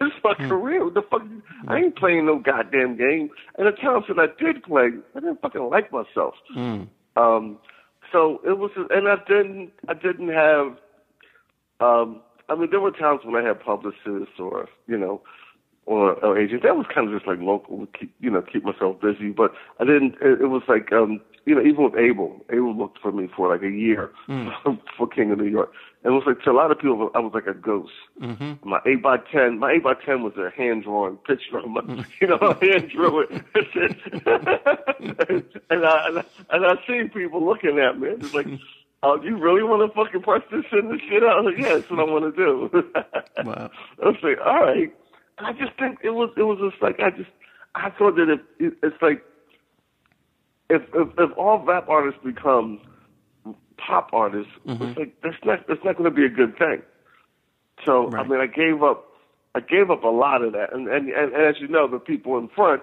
This is my career. What the fuck? I ain't playing no goddamn game. And the times that I did play, I didn't fucking like myself. Um, so it was, and I didn't, I didn't have. Um, I mean, there were times when I had publicists or you know, or, or agents. That was kind of just like local, keep you know, keep myself busy. But I didn't. It, it was like, um, you know, even with Abel, Abel looked for me for like a year for King of New York. And it was like to a lot of people, I was like a ghost. My eight by ten, my eight by ten was a hand drawn picture of my, you know, hand drew it. and I and I, and I seen people looking at me. It's like, oh, you really want to fucking press this and this shit out? I was like, yeah, that's what I want to do. Wow. I was like, all right. And I just think it was it was just like I just I thought that if it, it's like if if, if all rap artists become pop artists, it's mm-hmm. like that's not that's not going to be a good thing. So I mean, I gave up I gave up a lot of that, and and and, and as you know, the people in front.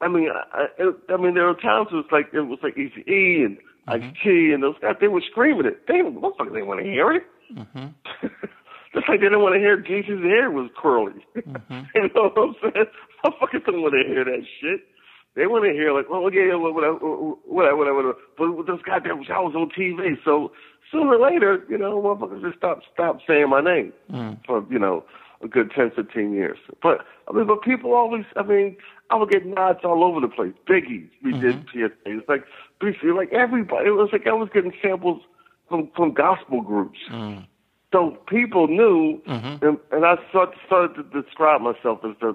I mean, I, I, I mean, there were times it was like it was like Easy E and Ice mm-hmm. T and those guys. They were screaming it. They motherfuckers didn't want to hear it. Mm-hmm. Just like they didn't want to hear Jesus' hair was curly. Mm-hmm. you know what I'm saying? Motherfuckers don't want to hear that shit. They want to hear like, well, yeah, whatever, whatever, whatever. But with those goddamn shows on TV, so sooner or later, you know, motherfuckers just stop stop saying my name mm. for you know a good ten, fifteen years. But I mean, but people always, I mean, I would get nods all over the place. Biggie, we mm-hmm. did PSA. It's like basically like everybody. It was like I was getting samples from from gospel groups. Mm. So people knew, and, and I start, started to describe myself as a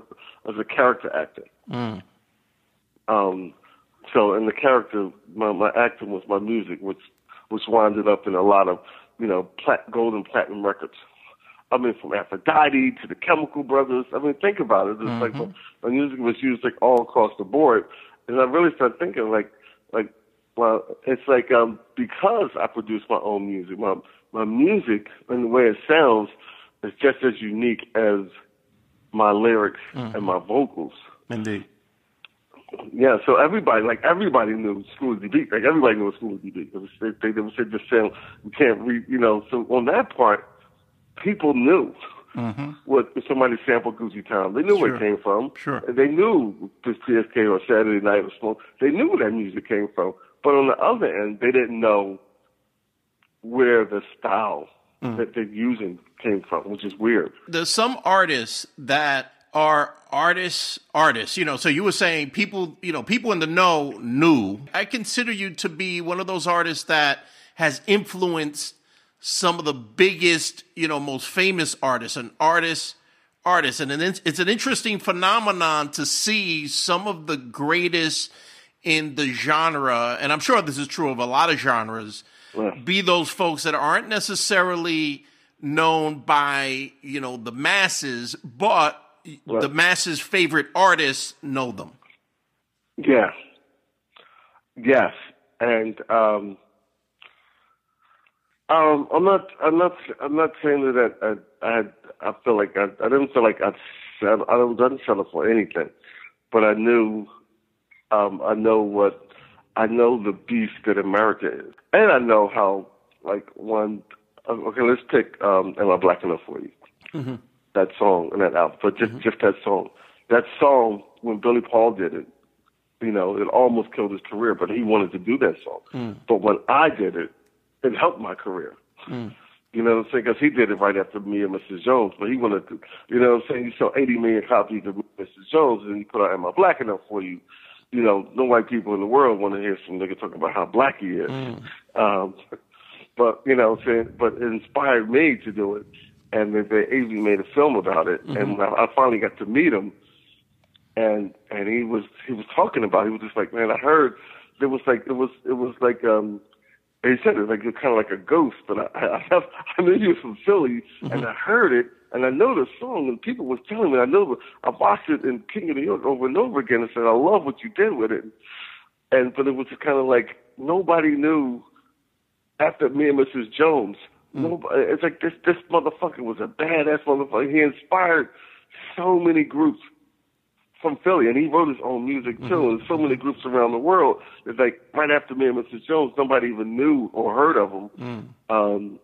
as a character actor. Um, so in the character, my, my acting was my music, which which winded up in a lot of you know plat, gold and platinum records. I mean, from Aphrodite to the Chemical Brothers. I mean, think about it. It's like my, my music was used like all across the board, and I really started thinking like like well, it's like um because I produce my own music, my my music and the way it sounds is just as unique as my lyrics mm-hmm. and my vocals. Indeed. Yeah, so everybody, like everybody knew School of DB. Like everybody knew School of DB. It was, they, they, they said just saying you can't read, you know. So on that part, people knew mm-hmm. what if somebody sampled Gucci Time. They knew where it came from. Sure. They knew this PSK or Saturday Night or Smoke. They knew where that music came from. But on the other end, they didn't know where the style mm. that they're using came from, which is weird. There's some artists that are artists, artists. You know, so you were saying people, you know, people in the know knew. I consider you to be one of those artists that has influenced some of the biggest, you know, most famous artists and artists, artists. And it's it's an interesting phenomenon to see some of the greatest in the genre, and I'm sure this is true of a lot of genres, be those folks that aren't necessarily known by, you know, the masses, but the masses' favorite artists know them. Yeah. Yes, and um, um, I'm not. I'm not. I'm not saying that I. I, I feel like I. I didn't feel like I'd. Settle, I don't- didn't settle for anything, but I knew. Um, I know what. I know the beast that America is, and I know how. Like one. Uh, okay, let's pick. Um, Am I Black Enough for You? Mm-hmm. That song and that album, but just mm-hmm. just that song. That song when Billy Paul did it, you know, it almost killed his career, but he wanted to do that song. Mm. But when I did it, it helped my career. Mm. You know what I'm saying? Because he did it right after me and Mrs. Jones, but he wanted to, you know what I'm saying? He sold 80 million copies of Mrs. Jones, and he put out "Am I Black Enough for You?" You know, no white people in the world want to hear some nigga talk about how black he is. Mm. Um, but you know, saying, but it inspired me to do it, and they, they even made a film about it. Mm-hmm. And I, I finally got to meet him, and and he was he was talking about. It. He was just like, man, I heard there was like it was it was like um he said it like kind of like a ghost, but I I, have, I knew you was from Philly, mm-hmm. and I heard it, and I know the song, and people was telling me I know I watched it in King of New York over and over again, and said I love what you did with it, and but it was just kind of like nobody knew after me and Mrs. Jones. Mm. Nobody, it's like this this motherfucker was a badass motherfucker. He inspired so many groups from Philly, and he wrote his own music too. Mm-hmm. And so many groups around the world. It's like right after me and Mrs. Jones, nobody even knew or heard of him. Mm. Um,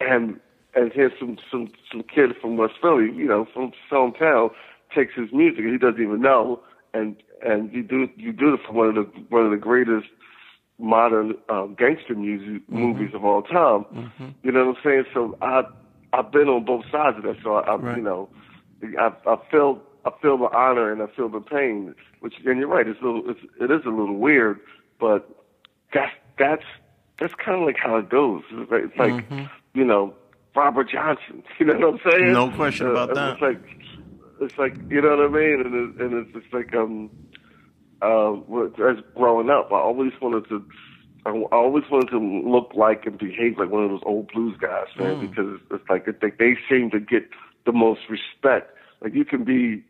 and and here's some some some kid from West Philly, you know, from some town, takes his music and he doesn't even know, and and you do you do it for one of the one of the greatest modern um, gangster music mm-hmm. movies of all time. Mm-hmm. You know what I'm saying? So I I've been on both sides of that. So I, I right. you know I I felt I feel the honor and I feel the pain. Which and you're right, it's a little, it's, it is a little weird, but that's that's that's kind of like how it goes. It's like, it's like mm-hmm. you know Robert Johnson. You know what I'm saying? No question about uh, that. It's like it's like you know what I mean, and it, and it's just like um uh as growing up, I always wanted to. I always wanted to look like and behave like one of those old blues guys, man, mm. because it's like they, they seem to get the most respect. Like you can be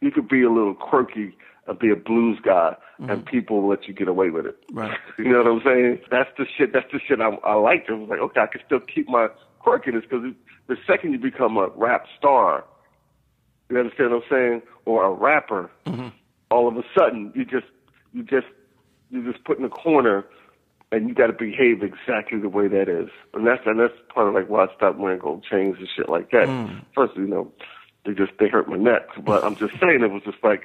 you could be a little quirky and be a blues guy, mm-hmm. and people let you get away with it. Right. you know what I'm saying? That's the shit. That's the shit I, I liked. I was like, okay, I can still keep my quirkiness because the second you become a rap star, you understand what I'm saying, or a rapper, mm-hmm. all of a sudden you just you just you just put in a corner. And you got to behave exactly the way that is, and that's and that's part of like why I stopped wearing gold chains and shit like that. Mm. First, you know, they just they hurt my neck. But I'm just saying it was just like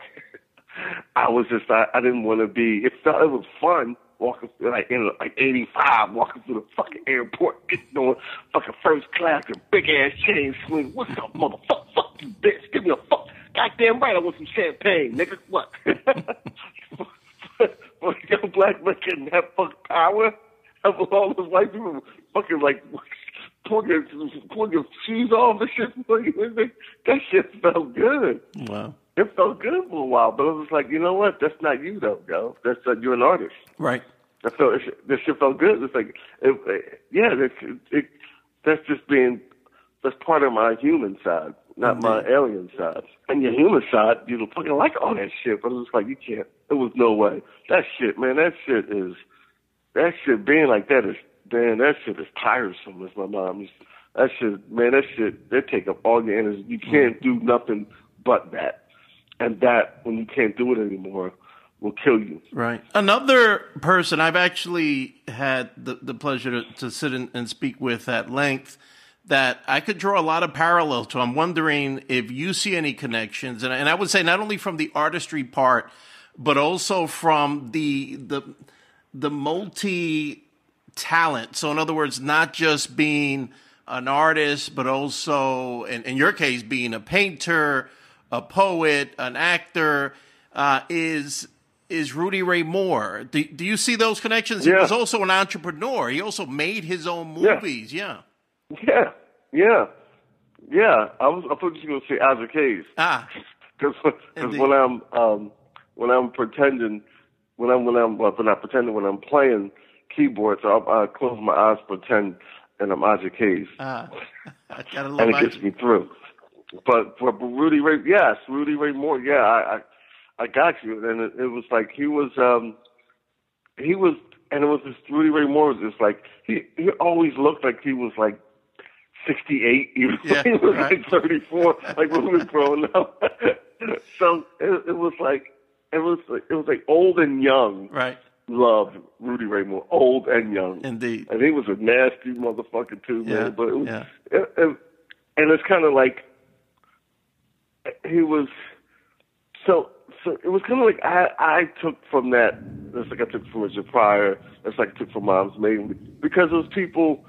I was just I, I didn't want to be. It felt it was fun walking through like in like 85, walking through the fucking airport, getting on fucking first class with big ass chain swing. What's up, motherfucker? Fuck you, bitch. Give me a fuck. Goddamn right, I want some champagne, nigga. What? Well, young black man can have fuck power. Have all those white people fucking like pull your pull your shoes off and shit. That shit felt good. Wow. It felt good for a while, but I was like, you know what? That's not you though, yo. That's uh, you're an artist. Right. I felt this shit felt good. It's like, it, it, yeah, it, it, that's just being that's part of my human side, not mm-hmm. my alien side. And your human side, you don't fucking like all that shit, but it was like you can't. It was no way. That shit, man. That shit is. That shit being like that is man, that shit is tiresome, as my mom used. That shit, man, that shit, they take up all your energy. You can't do nothing but that. And that, when you can't do it anymore, will kill you. Right. Another person I've actually had the, the pleasure to, to sit and speak with at length that I could draw a lot of parallels to. I'm wondering if you see any connections, and, and I would say not only from the artistry part, but also from the the the multi talent. So, in other words, not just being an artist, but also, in, in your case, being a painter, a poet, an actor, uh, is is Rudy Ray Moore. Do, do you see those connections? Yeah. He was also an entrepreneur. He also made his own movies. Yeah. Yeah. Yeah. Yeah. I was. I thought you were going to say Isaac Hayes. Ah. Because when I'm um, when I'm pretending, when I'm when I'm well, not pretending when I'm playing keyboard, so I, I close my eyes, pretend, and I'm Isaac Hayes. Uh, and it gets me through. But for Rudy Ray, yes, Rudy Ray Moore, yeah, I, I, I got you. And it, it was like he was, um, he was, and it was this Rudy Ray Moore was just like he, he always looked like he was like 68, even yeah, he was right. like 34, like when we was growing up. so it, it was like it was like, it was like old and young, right? loved Rudy Ray Moore, old and young. Indeed. And he was a nasty motherfucker too, man. Yeah, but it was, yeah. it, it, and it's kind of like he was. So, so it was kind of like I I took from that. that's like I took from Richard Pryor. that's like I took from Moms Mabley because those people.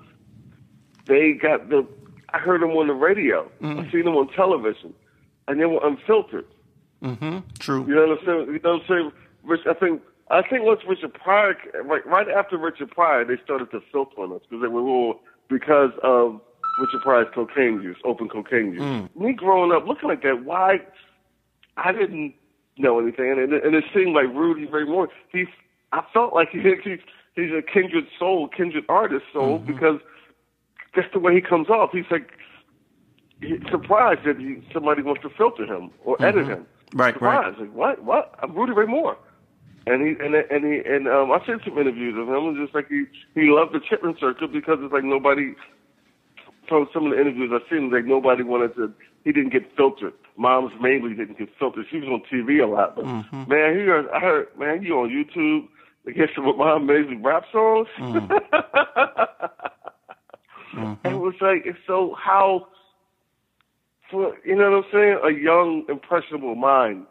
they got the. I heard them on the radio. Mm-hmm. I seen them on television, and they were unfiltered. Mm-hmm. True. You know what I'm saying? You know what I'm saying? Rich, I think I think once Richard Pryor, right, right after Richard Pryor, they started to filter on us because they were all because of Richard Pryor's cocaine use, open cocaine use. Mm. Me growing up looking like that, why? I didn't know anything, and it, and it seemed like Rudy Ray Moore. He's, I felt like he, he's he's a kindred soul, kindred artist soul Mm-hmm. because that's the way he comes off. He's like he's surprised that he, somebody wants to filter him or edit him. Mm-hmm. Right, surprised. Like what? What? I'm Rudy Ray Moore. And he and and he and um, I've seen some interviews of him. And just like he he loved the Chitlin Circuit because it's like nobody. From some of the interviews I've seen, like nobody wanted to. He didn't get filtered. Moms Mabley didn't get filtered. She was on TV a lot, but mm-hmm. man, he heard, I heard, man, you on YouTube. I guess with Mom Mabley rap songs. Mm-hmm. And it was like it's so how for you know what I'm saying? A young, impressionable mind,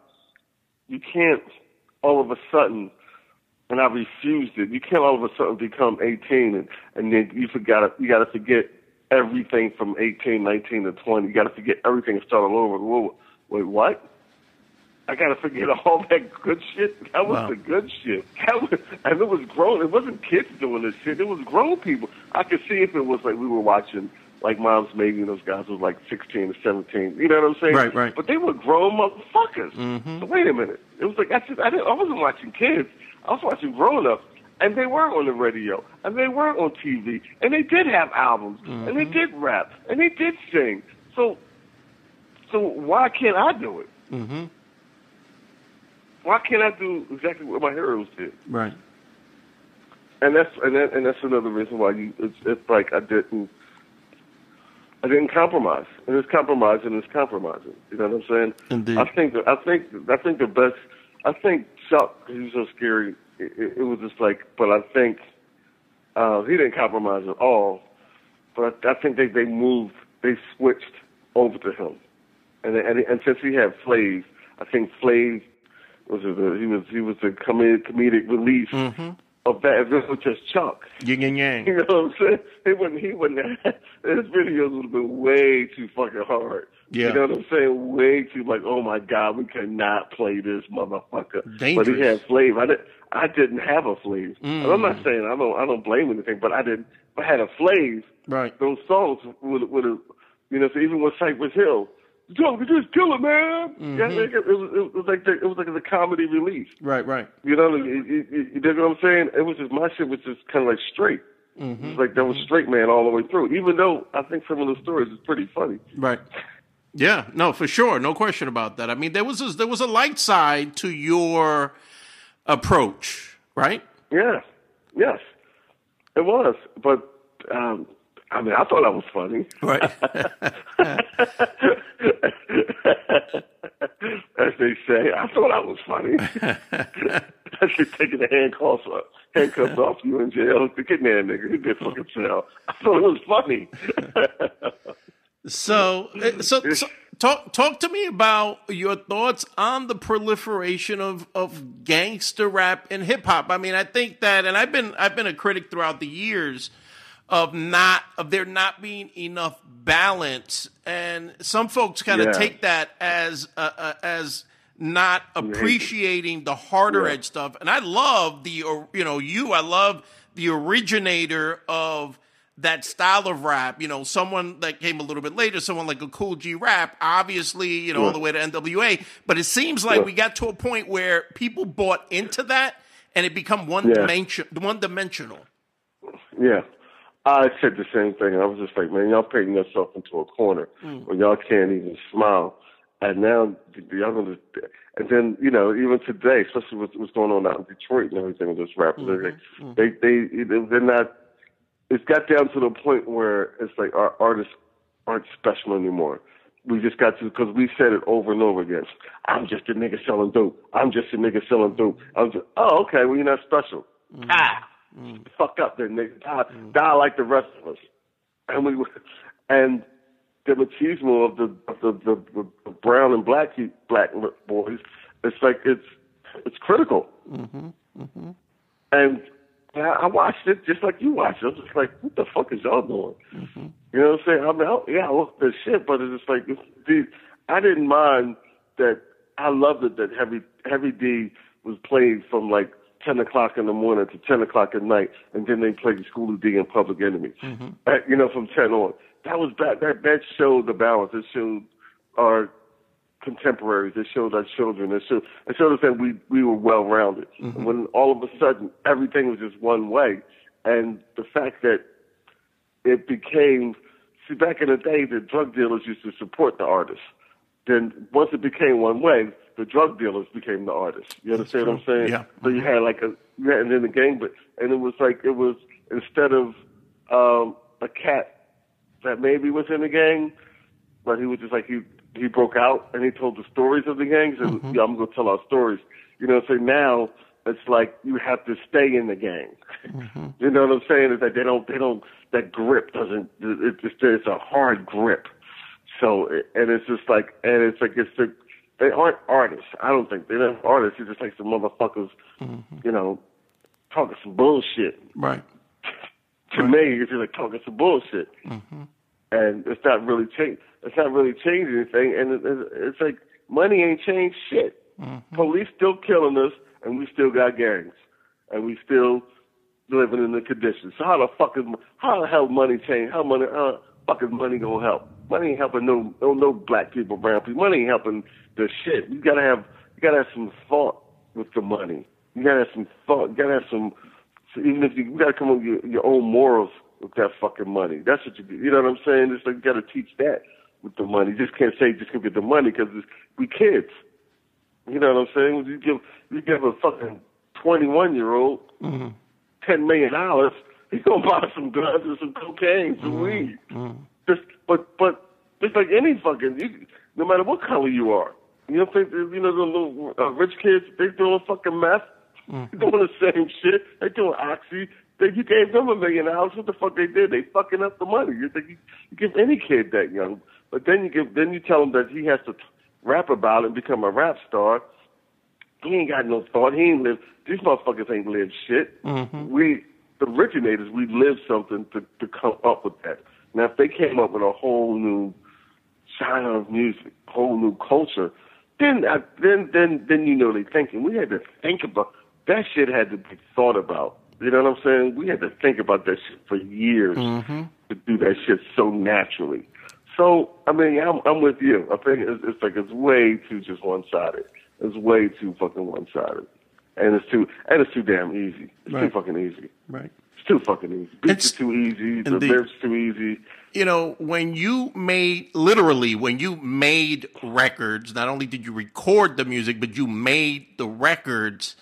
you can't all of a sudden and I refused it. You can't all of a sudden become 18 and, and then you forgot you got to forget everything from 18, 19 to 20. You got to forget everything and start all over. Whoa, wait, what? I got to forget all that good shit. That was Wow. the good shit. That was, and it was grown. It wasn't kids doing this shit. It was grown people. I could see if it was like we were watching like Moms Mabley and those guys was like 16 or 17. You know what I'm saying? Right, right. But they were grown motherfuckers. Mm-hmm. So wait a minute. It was like I just I didn't I wasn't watching kids. I was watching grown ups. And they were on the radio, and they were on TV, and they did have albums, and Mm-hmm. they did rap, and they did sing. So, so why can't I do it? Mm-hmm. Why can't I do exactly what my heroes did? Right. And that's and that, and that's another reason why you it's it's like I didn't I didn't compromise. And it's compromising it's compromising. You know what I'm saying? Indeed. I think that I think I think the best I think Chuck He's so scary. It, it, it was just like but I think uh he didn't compromise at all. But I, I think they they moved they switched over to him. And and and since he had Flav, I think Flav was it the, he was he was the comedic comedic relief Mm-hmm. of that. If it was just Chuck, Yin and yang. you know what I'm saying? He wouldn't. He wouldn't. His videos would have been way too fucking hard. Yeah. You know what I'm saying? Way too like, oh my god, we cannot play this motherfucker. Dangerous. But he had Flav. I didn't. I didn't have a Flav. Mm. I'm not saying I don't. I don't blame anything, but I didn't. If I had a Flav, Right. those songs would would have. You know, so even with Cypress Hill. We just kill it, man. Mm-hmm. Yeah, it, it, was, it was like the, it was like the comedy relief. Right. Right. You know, you, you, you, you dig what I'm saying? It was just my shit was just kind of like straight. Mm-hmm. It was like that was straight man all the way through. Even though I think some of the stories is pretty funny. Right. Yeah, no, for sure, no question about that. I mean, there was a, there was a light side to your approach, right? Yeah, yes, it was. But um, I mean, I thought that was funny. Right. As they say, I thought that was funny. That's just taking the handcuffs off, handcuffs off you in jail. Get in there, nigga. You get fucking jail. I thought it was funny. so, uh, so, so, talk talk to me about your thoughts on the proliferation of of gangster rap and hip hop. I mean, I think that, and I've been I've been a critic throughout the years of not of there not being enough balance, and some folks kind of Yeah. take that as uh, uh, as not appreciating the harder Yeah. edge stuff. And I love the you know you I love the originator of that style of rap. You know, someone that came a little bit later, someone like a Kool G Rap, obviously, you know, all the way to NWA. But it seems like Yeah. we got to a point where people bought into that and it become one Yeah. dimension, one dimensional. Yeah. I said the same thing. I was just like, man, y'all painting yourself into a corner mm. where y'all can't even smile. And now y'all gonna, and then you know, even today, especially with what's going on out in Detroit and everything with those rappers, mm-hmm. mm. they're like, they they they're not. It's got down to the point where it's like our artists aren't special anymore. We just got to because we said it over and over again. I'm just a nigga selling dope. I'm just a nigga selling dope. I'm just, oh, okay. Well, you're not special. Ah, fuck up, then nigga. Die, die like the rest of us. And we, and the machismo of the of the, the, the, the brown and black black boys, it's like it's it's critical. mhm mhm And And I, I watched it just like you watched it. I was just like, what the fuck is y'all doing? Mm-hmm. You know what I'm saying? I mean, I, yeah, I love at shit, but it's just like, it's, the, I didn't mind that. I loved it that Heavy Heavy D was played from like 10 o'clock in the morning to 10 o'clock at night, and then they played Schoolly D and Public Enemy. Mm-hmm. At, you know, from 10 on. That was bad. That that showed the balance. It showed our contemporaries. It showed our children. It showed it showed us that we we were well rounded. Mm-hmm. When all of a sudden everything was just one way, and the fact that it became see back in the day the drug dealers used to support the artists. Then once it became one way, the drug dealers became the artists. You understand what I'm saying? Yeah. So you had like a yeah, and then the gang, but and it was like it was instead of um, a cat that maybe was in the gang, but he was just like he he broke out and he told the stories of the gangs and mm-hmm. yeah, I'm gonna tell our stories. You know, so now it's like you have to stay in the gang. Mm-hmm. You know what I'm saying? Is that they don't they don't that grip doesn't it's just it's a hard grip. So and it's just like and it's like it's the they aren't artists. I don't think they're not artists. They're just like some motherfuckers, mm-hmm. you know, talking some bullshit. Right. to right. me, it's just like talking some bullshit. Mm-hmm and it's not really change. It's not really changing anything, and it, it, it's like money ain't changed shit. Mm-hmm. Police still killing us, and we still got gangs, and we still living in the conditions. So how the fuck is how the hell money change? How money? How the fuck is money gonna help? Money ain't helping no no no black people, brown people. Money ain't helping the shit. You gotta have you gotta have some thought with the money. You gotta have some thought. You gotta have some. So even if you, you gotta come up with your, your own morals with that fucking money. That's what you do. You know what I'm saying? It's like you got to teach that with the money. You just can't say just gonna get the money because we kids. You know what I'm saying? You give you give a fucking 21 year old mm-hmm. ten million dollars, he's gonna buy some guns and some cocaine, some mm-hmm. weed. Mm-hmm. Just but but just like any fucking, you, no matter what color you are. You don't think you know the little uh, rich kids? They doing fucking meth. Mm-hmm. Doing the same shit. They doing oxy. They, you gave them a million dollars. What the fuck they did? They fucking up the money. You think you, you give any kid that young, but then you give then you tell him that he has to rap about it and become a rap star. He ain't got no thought. He ain't live. These motherfuckers ain't live shit. Mm-hmm. We the originators, we lived something to to come up with that. Now, if they came up with a whole new genre of music, whole new culture, then uh, then then then you know they thinking. We had to think about that shit. Had to be thought about you know what I'm saying? We had to think about that shit for years mm-hmm. to do that shit so naturally. So I mean, I'm I'm with you. I think it's, it's like it's way too just one sided. It's way too fucking one sided, and it's too and it's too damn easy. It's right. too fucking easy. Right. It's too fucking easy. Beats it's, too easy. The lyrics too easy. You know, when you made literally when you made records, not only did you record the music, but you made the records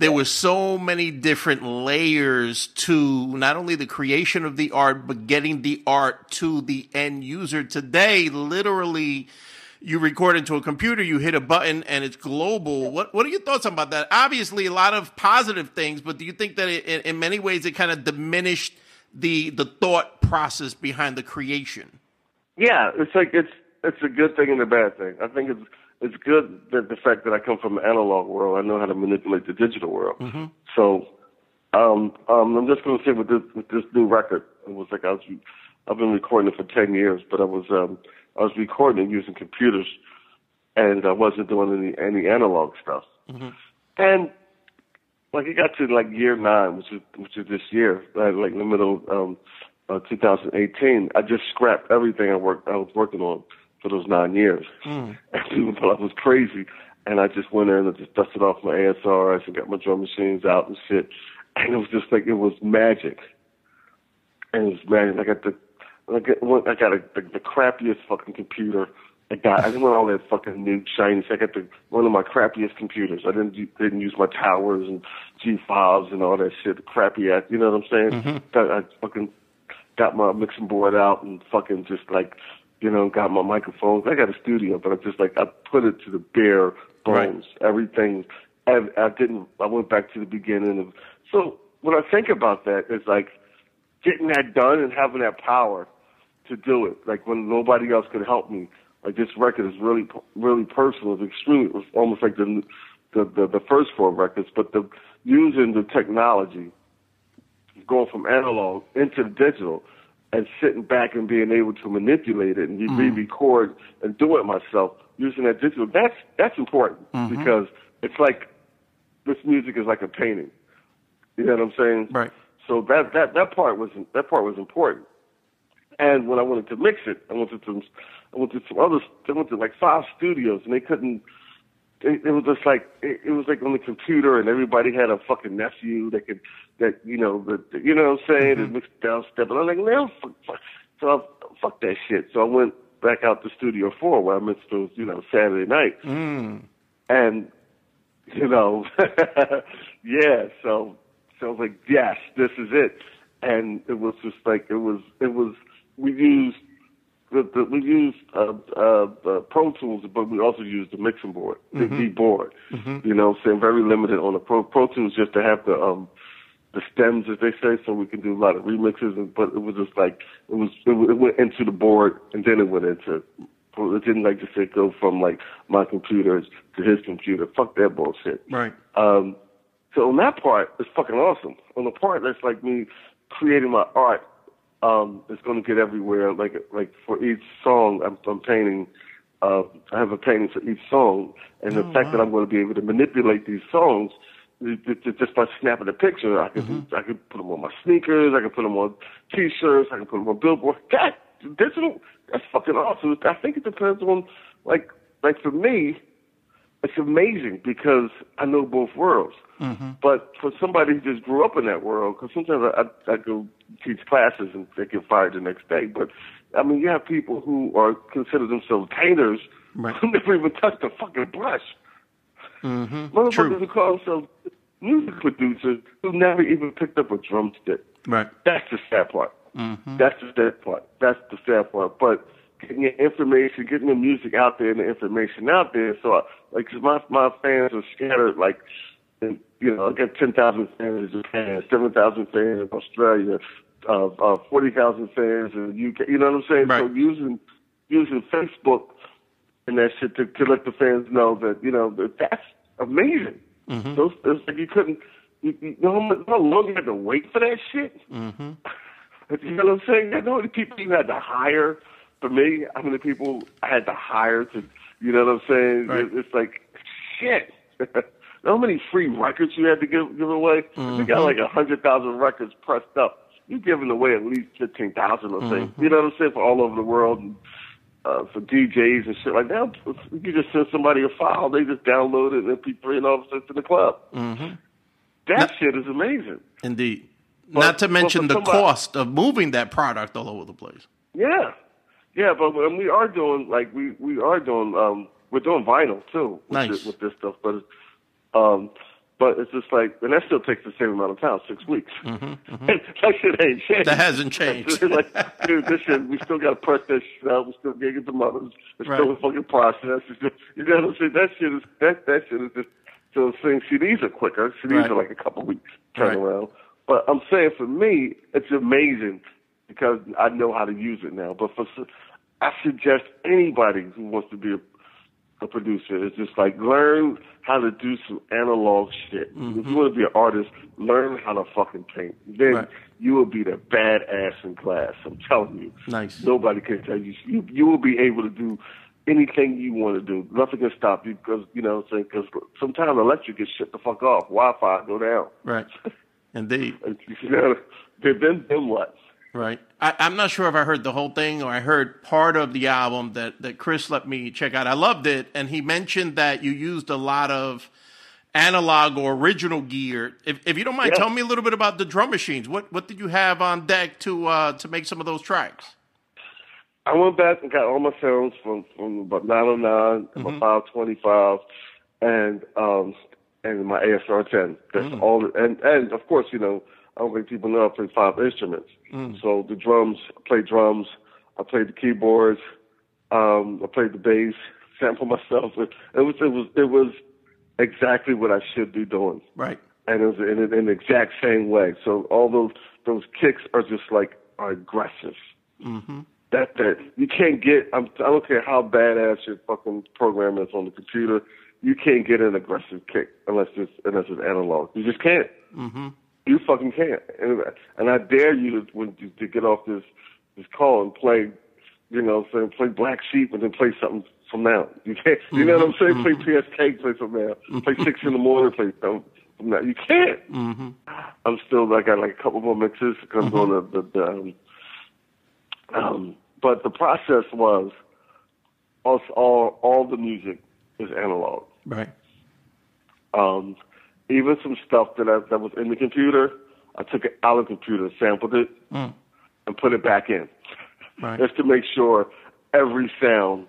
there were so many different layers to not only the creation of the art, but getting the art to the end user. Today, literally, you record into a computer, you hit a button, and it's global. What What are your thoughts about that? Obviously, a lot of positive things, but do you think that it, in many ways it kind of diminished the the thought process behind the creation? Yeah, it's like it's it's a good thing and a bad thing. I think it's it's good that the fact that I come from the analog world, I know how to manipulate the digital world. Mm-hmm. So um, um, I'm just going to say with this with this new record, it was like I was I've been recording it for ten years, but I was um, I was recording it using computers, and I wasn't doing any any analog stuff. Mm-hmm. And like it got to like year nine, which is which is this year, like, like in the middle of um, uh, 2018, I just scrapped everything I worked I was working on for those nine years. Mm. And people thought I was crazy. And I just went in and I just dusted off my ASRS and got my drum machines out and shit. And it was just like, it was magic. And it was magic. I got the, I got, I got a, the, the crappiest fucking computer. I got, I didn't want all that fucking new shiny. Shit I got the, one of my crappiest computers. I didn't, didn't use my towers and G5s and all that shit, the crappy ass, you know what I'm saying? Mm-hmm. I, I fucking got my mixing board out and fucking just like you know, got my microphones. I got a studio, but I just like I put it to the bare bones. Right. Everything. I, I didn't. I went back to the beginning of. So when I think about that, it's like getting that done and having that power to do it. Like when nobody else could help me. Like this record is really, really personal. It's extremely. It was almost like the the the, the first four records, but the using the technology going from analog into digital and sitting back and being able to manipulate it and Mm-hmm. re-record and do it myself using that digital. That's that's important Mm-hmm. because it's like this music is like a painting. You know what I'm saying? Right. So that that that part was that part was important. And when I wanted to mix it, I went to some, I went to some other I went to like five studios, and they couldn't. It, it was just like it, it was like on the computer, and everybody had a fucking nephew that could that you know that you know what I'm saying, mm-hmm. and mix down step. And I'm like, no, fuck, fuck. so I, fuck that shit. So I went back out to Studio Four, where I mixed those, you know, Saturday nights, mm. and you know, yeah. So so I was like, yes, this is it. And it was just like it was. It was. We used the, the we use uh, uh, uh, Pro Tools, but we also use the mixing board, the D board. You know, I'm saying very limited on the Pro Pro Tools just to have the um the stems, as they say, so we can do a lot of remixes. And, but it was just like it was it, it went into the board, and then it went into. It didn't like to say go from like my computer to his computer. Fuck that bullshit. Right. Um, so on that part, it's fucking awesome. On the part that's like me creating my art, um, it's going to get everywhere. Like like for each song, I'm, I'm painting. Uh, I have a painting for each song, and the fact that I'm going to be able to manipulate these songs just by snapping a picture, I can I can put them on my sneakers, I can put them on T-shirts, I can put them on billboards. That digital, that's fucking awesome. I think it depends on like like for me, it's amazing because I know both worlds. Mm-hmm. But for somebody who just grew up in that world, because sometimes I, I, I go teach classes and they get fired the next day. But I mean, you have people who are consider themselves painters Right. who never even touched a fucking brush. Mm-hmm. Motherfuckers True. who call themselves music producers who never even picked up a drumstick. Right. That's the sad part. Mm-hmm. That's the sad part. That's the sad part. But getting your information, getting the music out there and the information out there. So, I, like, 'cause my my fans are scattered. Like, and, you know, I got ten thousand fans in Japan, seven thousand fans in Australia, uh, uh, forty thousand fans in the UK. You know what I'm saying? So using using Facebook and that shit to, to let the fans know that you know that that's amazing. Those it's like you couldn't. You, you know how long you had to wait for that shit? Mm-hmm. You know what I'm saying? You know how many people you had to hire? For me, how many people I had to hire to? You know what I'm saying? Right. It's like shit. how many free records you had to give give away? We got like a hundred thousand records pressed up. You're giving away at least fifteen thousand or things. You know what I'm saying? For all over the world and uh, for DJs and shit like that. You just send somebody a file, they just download it and MP3 and all of a sudden it's in the club. Mm-hmm. That shit is amazing. Indeed. But- Not to mention the somebody- cost of moving that product all over the place. Yeah, yeah, but when we are doing like we we are doing um we're doing vinyl too with, Nice. this, with this stuff, but it's, um but it's just like and that still takes the same amount of time, six weeks. that shit ain't changed. Mm-hmm, That hasn't changed. Like, dude, this shit, we still got to press that shit out. We still get it to mothers. It's Right. still a fucking process. It's just, you know what I'm saying? That shit is that that shit is just. So saying CDs are quicker. CDs Right. are like a couple weeks Right. turnaround. But I'm saying for me, it's amazing because I know how to use it now. But for I suggest anybody who wants to be a, a producer is just like learn how to do some analog shit. If you mm-hmm. want to be an artist, learn how to fucking paint. Then Right. you will be the badass in class. I'm telling you. Nice. Nobody can tell you. You you will be able to do anything you want to do. Nothing can stop you because you know what I'm saying. Because sometimes electric gets shut the fuck off. Wi-Fi go down. Right. Indeed. You know, then then what? Right. I, I'm not sure if I heard the whole thing or I heard part of the album that, that Chris let me check out. I loved it. And he mentioned that you used a lot of analog or original gear. If, if you don't mind, Yeah. tell me a little bit about the drum machines. What what did you have on deck to uh, to make some of those tracks? I went back and got all my sounds from from about 909 and my 525 and um and my ASR 10. That's all. And and of course, you know, I don't think people know I play five instruments. So the drums, I play drums. I played the keyboards. Um, I played the bass. Sample myself. It, it was it was it was exactly what I should be doing Right. and it was in, in the exact same way. So all those those kicks are just like are aggressive. Mm-hmm. That that you can't get. I'm, I don't care how badass your fucking program is on the computer. You can't get an aggressive kick unless it's unless it's analog. You just can't. Mm-hmm. You fucking can't. And, and I dare you to, when, to get off this this call and play, you know, saying play Black Sheep and then play something from now. You can't. You know what I'm saying? Play PSK, play from now. Play six in the morning, play something from now. You can't. Mm-hmm. I'm still. I got like a couple more mixes to come on the, the, the um, um, but the process was all all all the music is analog. Right. Um, even some stuff that I, that was in the computer, I took it out of the computer, sampled it, Mm. and put it back in, Right. just to make sure every sound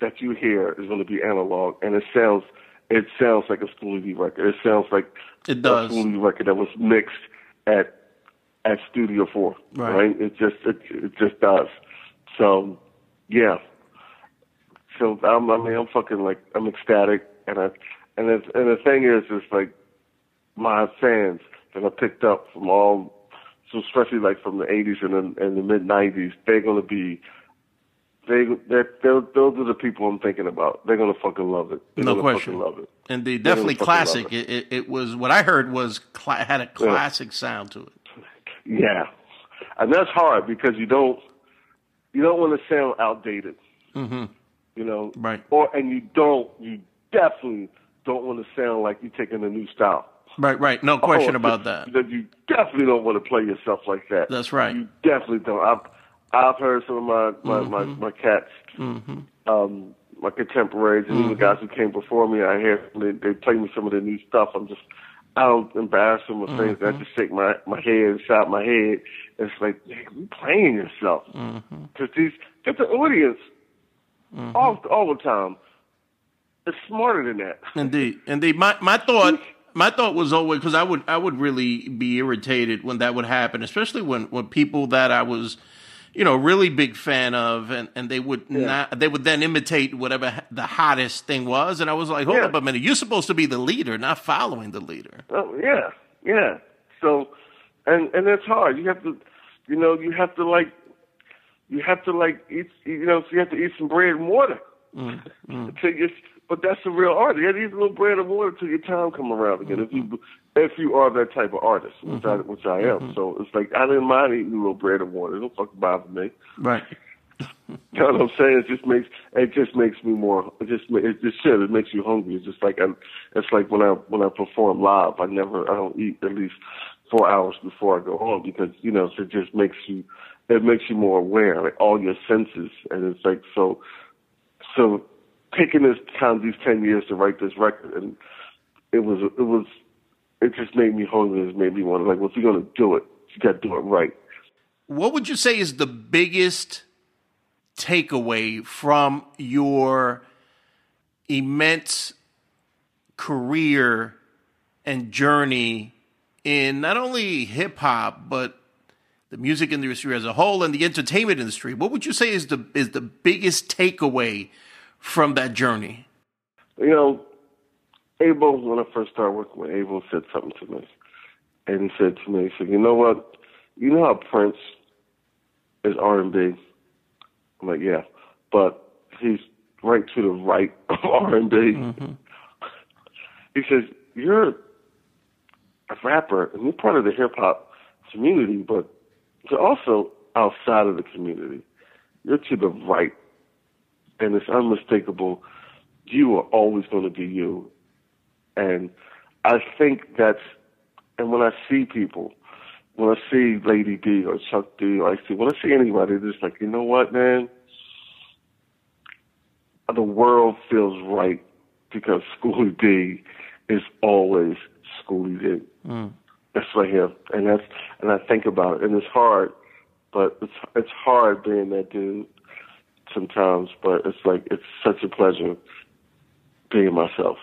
that you hear is going to be analog, and it sounds it sounds like a D record. It sounds like It a does. Schoolly D record that was mixed at at Studio Four. Right. It just it, it just does. So yeah. So I'm, I mean, I'm fucking like I'm ecstatic, and I and it's, and the thing is, it's like my fans that I picked up from all, so especially like from the 80s and the, and the mid 90s, they're gonna be. They, they're, they're, those are the people I'm thinking about. They're gonna fucking love it. They're No question. Fucking love it. Indeed, They're definitely classic. It, it, it was what I heard was cla- had a classic sound to it. Yeah, and that's hard because you don't you don't want to sound outdated. Mm-hmm. You know, Right. Or and you don't you definitely don't want to sound like you're taking a new style. Right, right. No question Oh, about that. That you definitely don't want to play yourself like that. That's right. You definitely don't. I've I've heard some of my my my, Mm-hmm. my cats, um, my contemporaries, and Mm-hmm. even guys who came before me. I hear they they play me some of the new stuff. I'm just I don't embarrass them or things. Mm-hmm. I just shake my my head, shake my head. It's like you playing yourself Mm-hmm. because these get the audience all all the time. It's smarter than that. Indeed, indeed. My my thought my thought was always because I would I would really be irritated when that would happen, especially when when people that I was, you know, really big fan of, and and they would not they would then imitate whatever the hottest thing was, and I was like, hold Yeah. up a minute, you're supposed to be the leader, not following the leader. Oh yeah, yeah. So, and and it's hard. You have to, you know, you have to like, you have to like eat. You know, so you have to eat some bread and water. Mm, mm. Till you, but that's the real art. You have to eat a little bread and water till your time come around again. If you mm-hmm. if you are that type of artist, which I mm-hmm. which I am. Mm-hmm. So it's like I didn't mind eating a little bread and water. It don't fucking bother me. Right. You know what I'm saying? It just makes it just makes me more. It just it just should. It makes you hungry. It's just like I'm. it's like when I when I perform live. I never I don't eat at least four hours before I go home because you know so it just makes you it makes you more aware like all your senses and it's like so so taking this time these ten years to write this record and it was it was it just made me hungry. It made me want to like well if you're gonna do it you got to do it right. What would you say is the biggest takeaway from your immense career and journey in not only hip hop but the music industry as a whole and the entertainment industry? What would you say is the is the biggest takeaway from that journey? You know, Abel, when I first started working with Abel, said something to me. And he said to me, he said, you know what? You know how Prince is R&B? I'm like, yeah. But he's right to the right of R&B. Mm-hmm. He says, you're a rapper, and you're part of the hip-hop community, but you're also outside of the community. You're to the right and it's unmistakable. You are always going to be you. And I think that's, and when I see people, when I see Lady D or Chuck D, or I see, when I see anybody, it's just like, you know what, man? The world feels right because Schoolly D is always Schoolly D. Mm. That's right here, and that's and I think about it, and it's hard, but it's it's hard being that dude sometimes, but it's like it's such a pleasure being myself.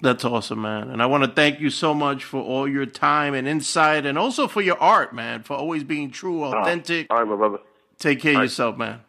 That's awesome, man. And I want to thank you so much for all your time and insight and also for your art, man, for always being true, ah, authentic. All right, my brother. Take care of yourself, man.